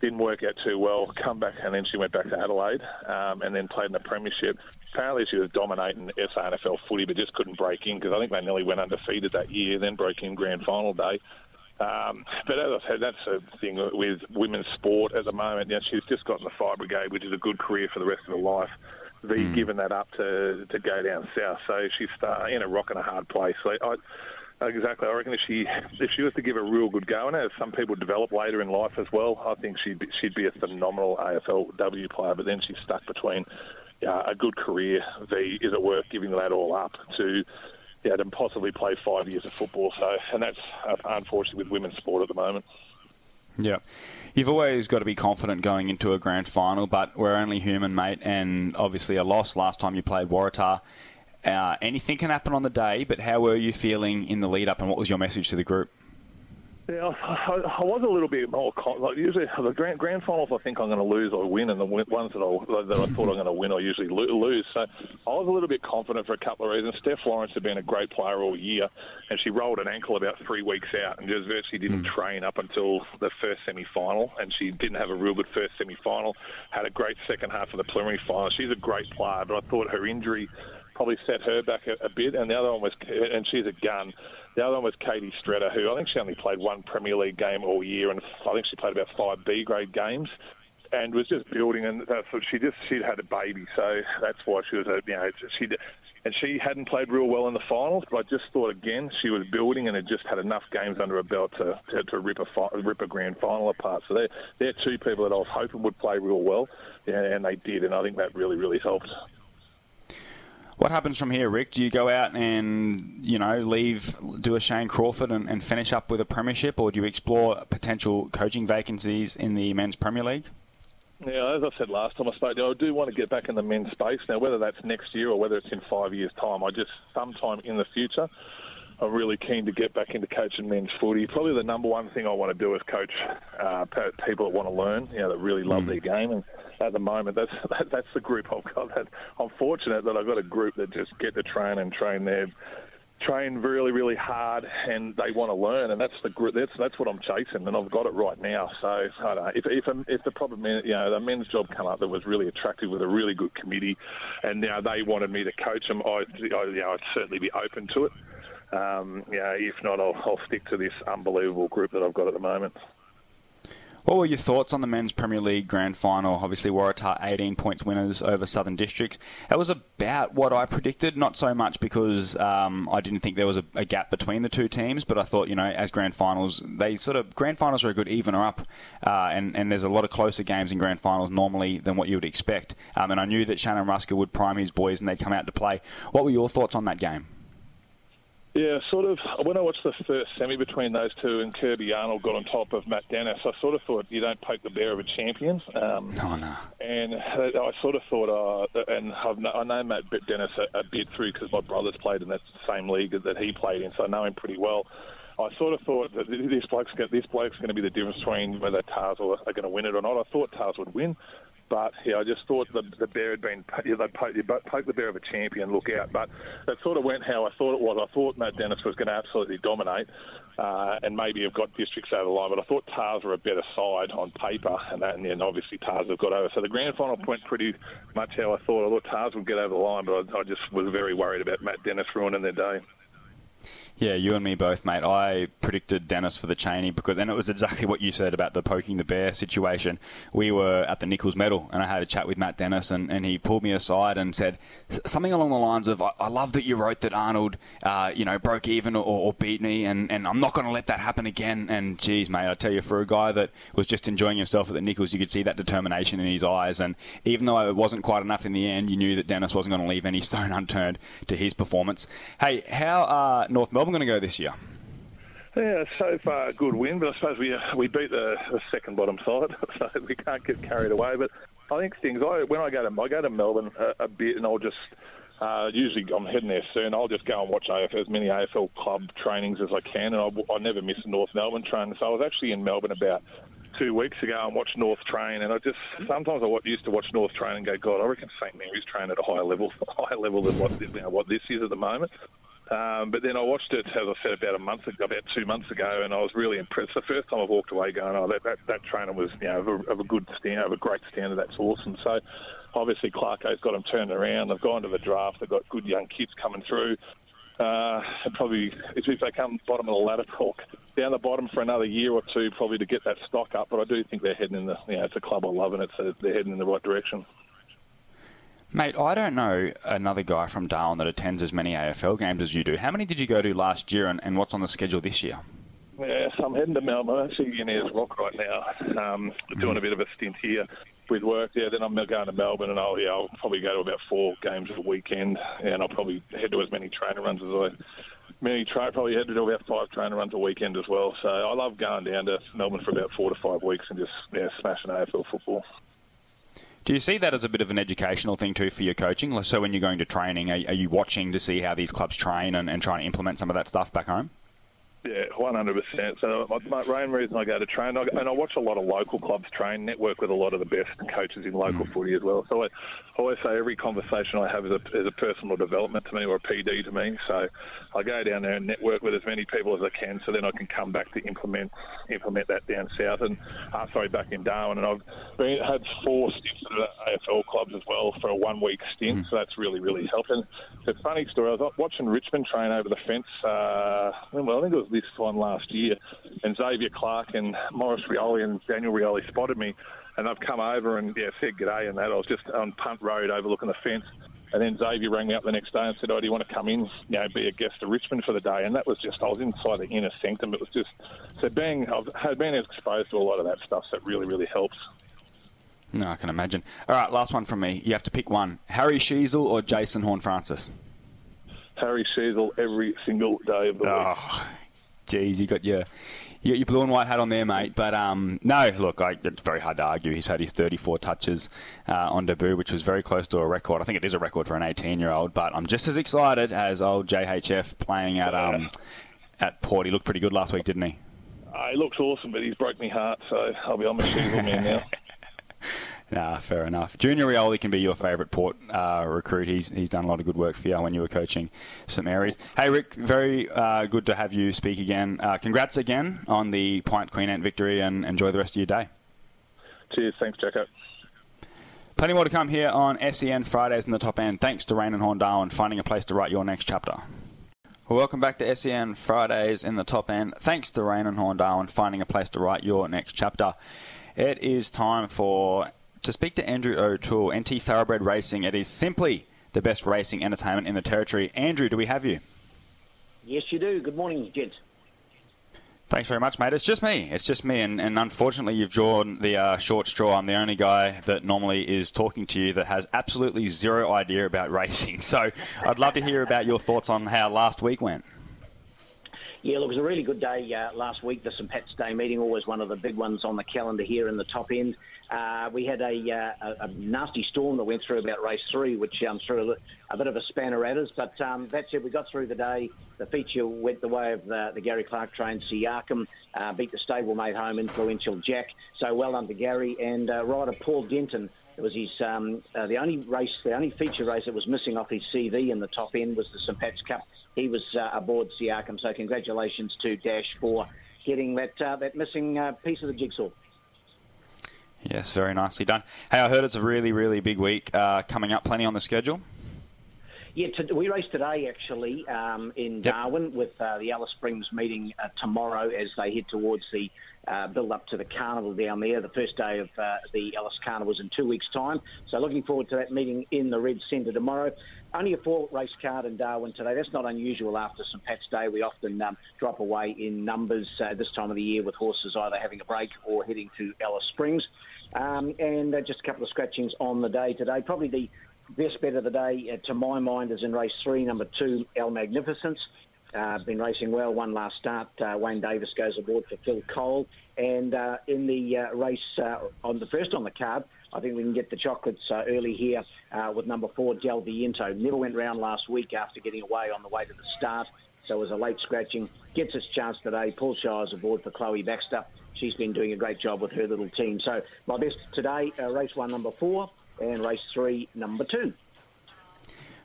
Didn't work out too well. Come back, and then she went back to Adelaide um, and then played in the Premiership. Apparently, she was dominating SANFL footy, but just couldn't break in because I think they nearly went undefeated that year, then broke in grand final day. Um, but as I said, that's the thing with women's sport at the moment. You know, she's just got in the fire brigade, which is a good career for the rest of her life v mm. given that up to to go down south. So she's in a rock and a hard place. So I, Exactly. I reckon if she if she was to give a real good go, and as some people develop later in life as well, I think she'd be, she'd be a phenomenal AFLW player. But then she's stuck between uh, a good career v is it worth giving that all up to yeah to possibly play five years of football? So and that's uh, unfortunately with women's sport at the moment. Yeah. You've always got to be confident going into a grand final, but we're only human, mate, and obviously a loss last time you played Waratah uh, anything can happen on the day, but how were you feeling in the lead up, and what was your message to the group? Yeah, I, I was a little bit more like usually the grand grand finals. I think I'm going to lose or win, and the ones that I that I thought I'm going to win, I usually lose. So I was a little bit confident for a couple of reasons. Steph Lawrence had been a great player all year, and she rolled an ankle about three weeks out, and just virtually didn't mm. train up until the first semi final. And she didn't have a real good first semi final. Had a great second half of the preliminary final. She's a great player, but I thought her injury probably set her back a, a, bit. And the other one was, and she's a gun. The other one was Katie Streeter, who I think she only played one Premier League game all year, and I think she played about five B grade games, and was just building. And uh, that's what she just she'd had a baby, so that's why she was a you know she and she hadn't played real well in the finals. But I just thought again she was building and had just had enough games under her belt to to, to rip a rip a grand final apart. So they're they're two people that I was hoping would play real well, and they did, and I think that really really helped. What happens from here, Rick? Do you go out and you know leave, do a Shane Crawford and, and finish up with a premiership, or do you explore potential coaching vacancies in the men's Premier League? Yeah, as I said last time I spoke I do want to get back in the men's space. Now, whether that's next year or whether it's in five years' time, I just sometime in the future, I'm really keen to get back into coaching men's footy. Probably the number one thing I want to do is coach uh, people that want to learn, you know, that really love mm. their game. And at the moment. That's that, that's the group I've got. That I'm fortunate that I've got a group that just get to train and train there, train really really hard, and they want to learn, and that's the. That's that's what I'm chasing, and I've got it right now. So I don't know if if if the problem you know the men's job come up that was really attractive with a really good committee, and now they wanted me to coach them, I, I you know I'd certainly be open to it. Um, yeah, if not, I'll, I'll stick to this unbelievable group that I've got at the moment. What were your thoughts on the men's Premier League grand final? Obviously, Waratah 18 points winners over Southern Districts. That was about what I predicted, not so much because um, I didn't think there was a, a, gap between the two teams, but I thought, you know, as grand finals, they sort of, grand finals are a good evener up, uh, and, and there's a lot of closer games in grand finals normally than what you would expect. Um, and I knew that Shannon Rusca would prime his boys and they'd come out to play. What were your thoughts on that game? Yeah, sort of. When I watched the first semi between those two and Kirby Arnold got on top of Matt Dennis, I sort of thought you don't poke the bear of a champion. Um, no, no. And I sort of thought, uh, and I've, I know Matt Dennis a, a bit through because my brother's played in that same league that he played in, so I know him pretty well. I sort of thought that this bloke's, this bloke's going to be the difference between whether Tahs are going to win it or not. I thought Tahs would win. But yeah, I just thought the, the bear had been yeah, they poked, you poke the bear of a champion, look out. But that sort of went how I thought it was. I thought Matt Dennis was going to absolutely dominate uh, and maybe have got districts over the line. But I thought Tahs were a better side on paper, and, that, and obviously Tahs have got over. So the grand final went pretty much how I thought. I thought Tahs would get over the line, but I, I just was very worried about Matt Dennis ruining their day. Yeah, you and me both, mate. I predicted Dennis for the Cheney because, and it was exactly what you said about the poking the bear situation. We were at the Nichols Medal, and I had a chat with Matt Dennis, and, and he pulled me aside and said something along the lines of, "I, I love that you wrote that Arnold, uh, you know, broke even or, or beat me, and, and I'm not going to let that happen again." And geez, mate, I tell you, for a guy that was just enjoying himself at the Nichols, you could see that determination in his eyes. And even though it wasn't quite enough in the end, you knew that Dennis wasn't going to leave any stone unturned to his performance. Hey, how are North Melbourne? Going to go this year? Yeah, so far a good win, but I suppose we we beat the, the second bottom side, so we can't get carried away. But I think things. I when I go to I go to Melbourne a, a bit, and I'll just uh, usually I'm heading there soon. I'll just go and watch AFL, as many AFL club trainings as I can, and I, I never miss a North Melbourne train. So I was actually in Melbourne about two weeks ago and watched North train, and I just sometimes I used to watch North train and go, God, I reckon St Mary's train at a higher level, higher level than what you know, what this is at the moment. Um, but then I watched it, as I said, about a month ago, about two months ago, and I was really impressed. The first time I walked away going, oh, that, that, that trainer was, you know, of a, of a good standard, of a great standard. That's awesome. So obviously Clarko's got them turned around. They've gone to the draft. They've got good young kids coming through. Uh, and probably if they come bottom of the ladder, talk down the bottom for another year or two, probably to get that stock up. But I do think they're heading in the, you know, it's a club I love, and it's a, they're heading in the right direction. Mate, I don't know another guy from Darwin that attends as many AFL games as you do. How many did you go to last year, and, and what's on the schedule this year? Yeah, so I'm heading to Melbourne. I'm actually in Ayers Rock right now, um, doing a bit of a stint here with work. Yeah, then I'm going to Melbourne, and I'll yeah, I'll probably go to about four games a weekend, and I'll probably head to as many trainer runs as I many tra- probably head to do about five trainer runs a weekend as well. So I love going down to Melbourne for about four to five weeks and just yeah, smashing AFL football. Do you see that as a bit of an educational thing too for your coaching? So when you're going to training, are, are you watching to see how these clubs train and, and trying to implement some of that stuff back home? Yeah, one hundred percent. So my, main reason I go to train, I, and I watch a lot of local clubs train, network with a lot of the best coaches in local mm. footy as well. So I, I always say every conversation I have is a, is a personal development to me or a PD to me. So I go down there and network with as many people as I can, so then I can come back to implement implement that down south and uh, sorry back in Darwin. And I've been, had four stints at AFL clubs as well for a one week stint, mm. so that's really really helping. It's a funny story. I was watching Richmond train over the fence. Uh, well, I think it was this time last year, and Xavier Clark and Maurice Rioli and Daniel Rioli spotted me and I've come over and yeah, said g'day and that. I was just on Punt Road overlooking the fence. And then Xavier rang me up the next day and said, "Oh, do you want to come in, you know, be a guest to Richmond for the day?" And that was just I was inside the inner sanctum. It was just so being I've had been exposed to a lot of that stuff. So it really, really helps. No, I can imagine. All right, last one from me. You have to pick one: Harry Sheezel or Jason Horne-Francis. Harry Sheezel every single day of the oh, week. Geez, you got your you got your blue and white hat on there, mate. But um, no, look, I, it's very hard to argue. He's had his 34 touches uh, on debut, which was very close to a record. I think it is a record for an 18-year-old. But I'm just as excited as old JHF playing at um, at Port. He looked pretty good last week, didn't he? Uh, he looks awesome, but he's broke my heart, so I'll be on my shoes man now. Nah, fair enough. Junior Rioli can be your favourite Port uh, recruit. He's he's done a lot of good work for you when you were coaching St Mary's. Hey, Rick, very uh, good to have you speak again. Uh, congrats again on the Point Queen Ant victory and enjoy the rest of your day. Cheers. Thanks, Jacko. Plenty more to come here on SEN Fridays in the top end. Thanks to Raine and Horne Darwin finding a place to write your next chapter. Well, welcome back to SEN Fridays in the top end. Thanks to Raine and Horne Darwin finding a place to write your next chapter. It is time for to speak to Andrew O'Toole, NT Thoroughbred Racing. It is simply the best racing entertainment in the territory. Andrew, do we have you? Yes, you do. Good morning, gents. Thanks very much, mate. It's just me. It's just me, and, and unfortunately, you've drawn the uh, short straw. I'm the only guy that normally is talking to you that has absolutely zero idea about racing. So, I'd love to hear about your thoughts on how last week went. Yeah, look, it was a really good day uh, last week. The St Pat's Day meeting, always one of the big ones on the calendar here in the top end. Uh, we had a, uh, a, nasty storm that went through about race three, which um, threw a, a bit of a spanner at us. But um, that said, we got through the day. The feature went the way of the, the Gary Clark trained Siakam, uh, beat the stablemate home, influential Jack. So well done to Gary and uh, rider Paul Denton. It was his um, uh, the only race, the only feature race that was missing off his CV in the top end was the St Pat's Cup he was uh, aboard Siakam. So congratulations to Dash for getting that uh, that missing uh, piece of the jigsaw. Yes, very nicely done. Hey, I heard it's a really, really big week uh, coming up. Plenty on the schedule. Yeah, to, we race today actually um, in yep. Darwin with uh, the Alice Springs meeting uh, tomorrow as they head towards the uh, build up to the carnival down there. The first day of uh, the Alice Carnival is in two weeks' time. So looking forward to that meeting in the Red Centre tomorrow. Only a four race card in Darwin today. That's not unusual after St Pat's Day. We often um, drop away in numbers uh, this time of the year with horses either having a break or heading to Alice Springs. Um, and uh, just a couple of scratchings on the day today. Probably the best bet of the day, uh, to my mind, is in race three, number two, El Magnificence. Uh, been racing well, one last start. Uh, Wayne Davis goes aboard for Phil Cole. And uh, in the uh, race on the first on the card, I think we can get the chocolates uh, early here uh, with number four, Del Viento. Never went round last week after getting away on the way to the start, so it was a late scratching. Gets its chance today. Paul Shires aboard for Chloe Baxter. She's been doing a great job with her little team. So my best today, uh, race one, number four, and race three, number two.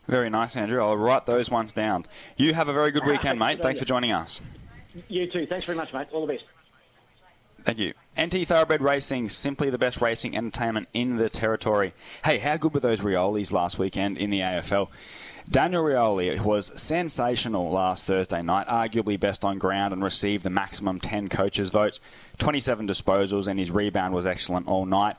Very nice, Andrew. I'll write those ones down. You have a very good weekend, mate. Thanks for joining us. You too. Thanks very much, mate. All the best. Thank you. NT Thoroughbred Racing, simply the best racing entertainment in the territory. Hey, how good were those Riolis last weekend in the AFL? Daniel Rioli was sensational last Thursday night, arguably best on ground and received the maximum 10 coaches' votes, 27 disposals, and his rebound was excellent all night.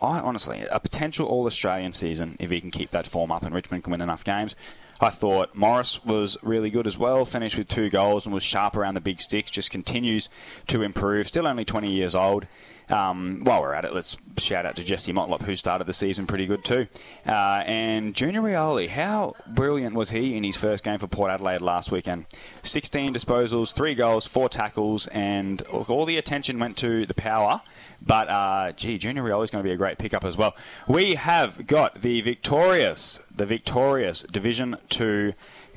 I honestly, a potential All Australian season if he can keep that form up and Richmond can win enough games. I thought Maurice was really good as well, finished with two goals and was sharp around the big sticks, just continues to improve. Still only 20 years old. Um, while we're at it, let's shout out to Jesse Motlop, who started the season pretty good too. Uh, and Junior Rioli, how brilliant was he in his first game for Port Adelaide last weekend? 16 disposals, three goals, four tackles, and all the attention went to the power. But, uh, gee, Junior Rioli is going to be a great pickup as well. We have got the victorious, the victorious Division 2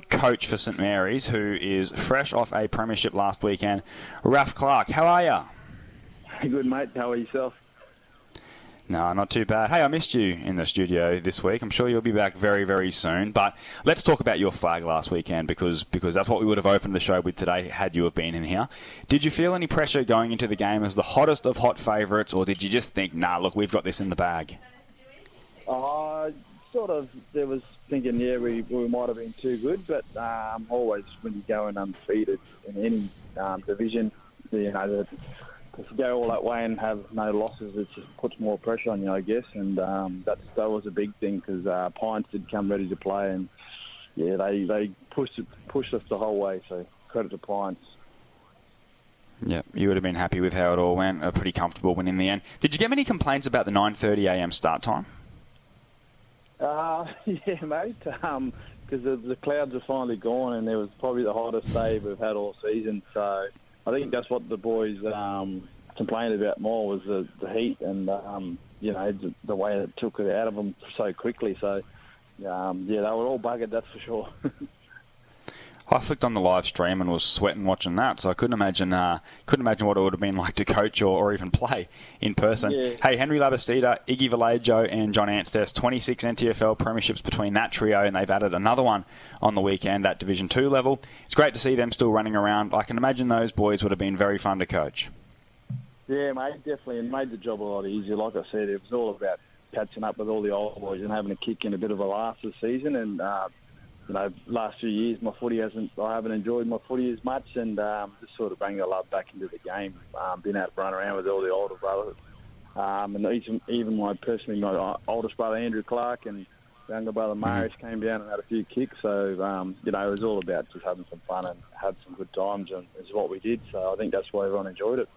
coach for St Mary's, who is fresh off a premiership last weekend. Raf Clark, how are you? Good, mate. How are yourself? No, not too bad. Hey, I missed you in the studio this week. I'm sure you'll be back very, very soon. But let's talk about your flag last weekend because because that's what we would have opened the show with today had you have been in here. Did you feel any pressure going into the game as the hottest of hot favourites, or did you just think, nah, look, we've got this in the bag? Uh, sort of. There was thinking, yeah, we, we might have been too good, but um, always when you go in undefeated in any um, division, you know, the if you go all that way and have no losses, it just puts more pressure on you, I guess. And um, that's, that was a big thing because uh, Pines did come ready to play, and yeah, they they pushed pushed us the whole way. So credit to Pines. Yeah, you would have been happy with how it all went. A pretty comfortable win in the end. Did you get many complaints about the 9:30 a.m. start time? Uh, yeah, mate. Um, because the, the clouds are finally gone, and it was probably the hottest day we've had all season. So I think that's what the boys um, complained about more was the, the heat and um, you know the, the, way it took it out of them so quickly. So um, yeah, they were all buggered, that's for sure. I flicked on the live stream and was sweating watching that, so I couldn't imagine uh, couldn't imagine what it would have been like to coach or, or even play in person. Yeah. Hey, Henry Labastida, Iggy Vallejo, and John Anstess, 26 NTFL premierships between that trio, and they've added another one on the weekend at Division Two level. It's great to see them still running around. I can imagine those boys would have been very fun to coach. Yeah, mate, definitely, and made the job a lot easier. Like I said, it was all about catching up with all the old boys and having a kick in a bit of a laugh this season, and. Uh, you know, last few years my footy hasn't, I haven't enjoyed my footy as much, and um, just sort of bringing the love back into the game. Um, being able to run around with all the older brothers, um, and even, even my personally my oldest brother Andrew Clark and younger brother mm-hmm. Marius mm-hmm. came down and had a few kicks. So um, you know, it was all about just having some fun and had some good times, and is what we did. So I think that's why everyone enjoyed it.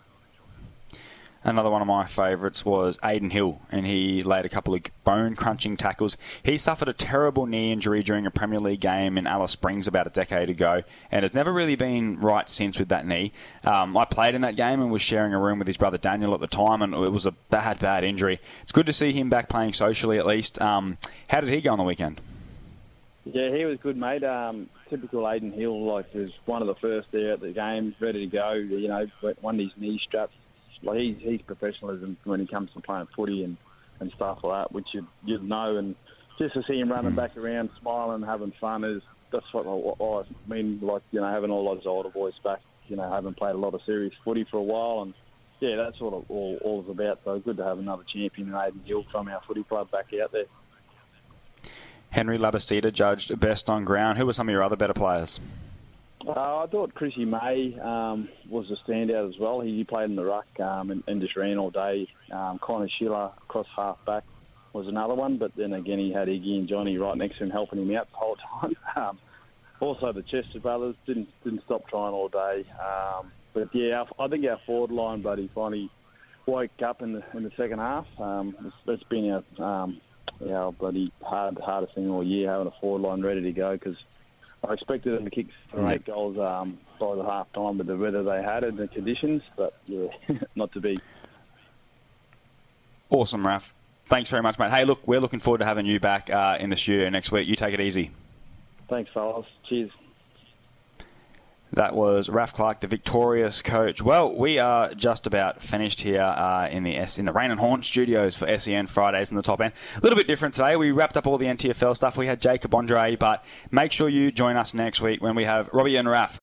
Another one of my favourites was Aiden Hill, and he laid a couple of bone crunching tackles. He suffered a terrible knee injury during a Premier League game in Alice Springs about a decade ago, and has never really been right since with that knee. Um, I played in that game and was sharing a room with his brother Daniel at the time, and it was a bad, bad injury. It's good to see him back playing socially at least. Um, how did he go on the weekend? Yeah, he was good, mate. Um, typical Aiden Hill, like was one of the first there at the game, ready to go. You know, one of his knee straps like he's he's professionalism when it comes to playing footy and, and stuff like that, which you you'd know. And just to see him running mm. back around, smiling, having fun is that's what I, I mean. Like you know, having all those older boys back, you know, having played a lot of serious footy for a while, and yeah, that's what it all all is about. So good to have another champion in Aiden Hill from our footy club back out there. Henry Labastida judged best on ground. Who were some of your other better players? Uh, I thought Chrissy May um, was a standout as well. He, he played in the ruck um, and, and, just ran all day. Um, Connor Schiller across half back was another one, but then again he had Iggy and Johnny right next to him helping him out the whole time. Um, also the Chester brothers didn't didn't stop trying all day. Um, but yeah, I think our forward line, buddy, finally woke up in the in the second half. Um, it's, it's been our our bloody hard hardest thing all year having a forward line ready to go because I expected them to kick seven or eight goals um, by the half time with the weather they had and the conditions, but yeah, not to be. Awesome, Raf. Thanks very much, mate. Hey, look, we're looking forward to having you back uh, in the studio next week. You take it easy. Thanks, fellas. Cheers. That was Raf Clark, the victorious coach. Well, we are just about finished here uh, in the S in the Raine and Horne studios for SEN Fridays in the top end. A little bit different today. We wrapped up all the NTFL stuff. We had Jacob Andre, but make sure you join us next week when we have Robbie and Raf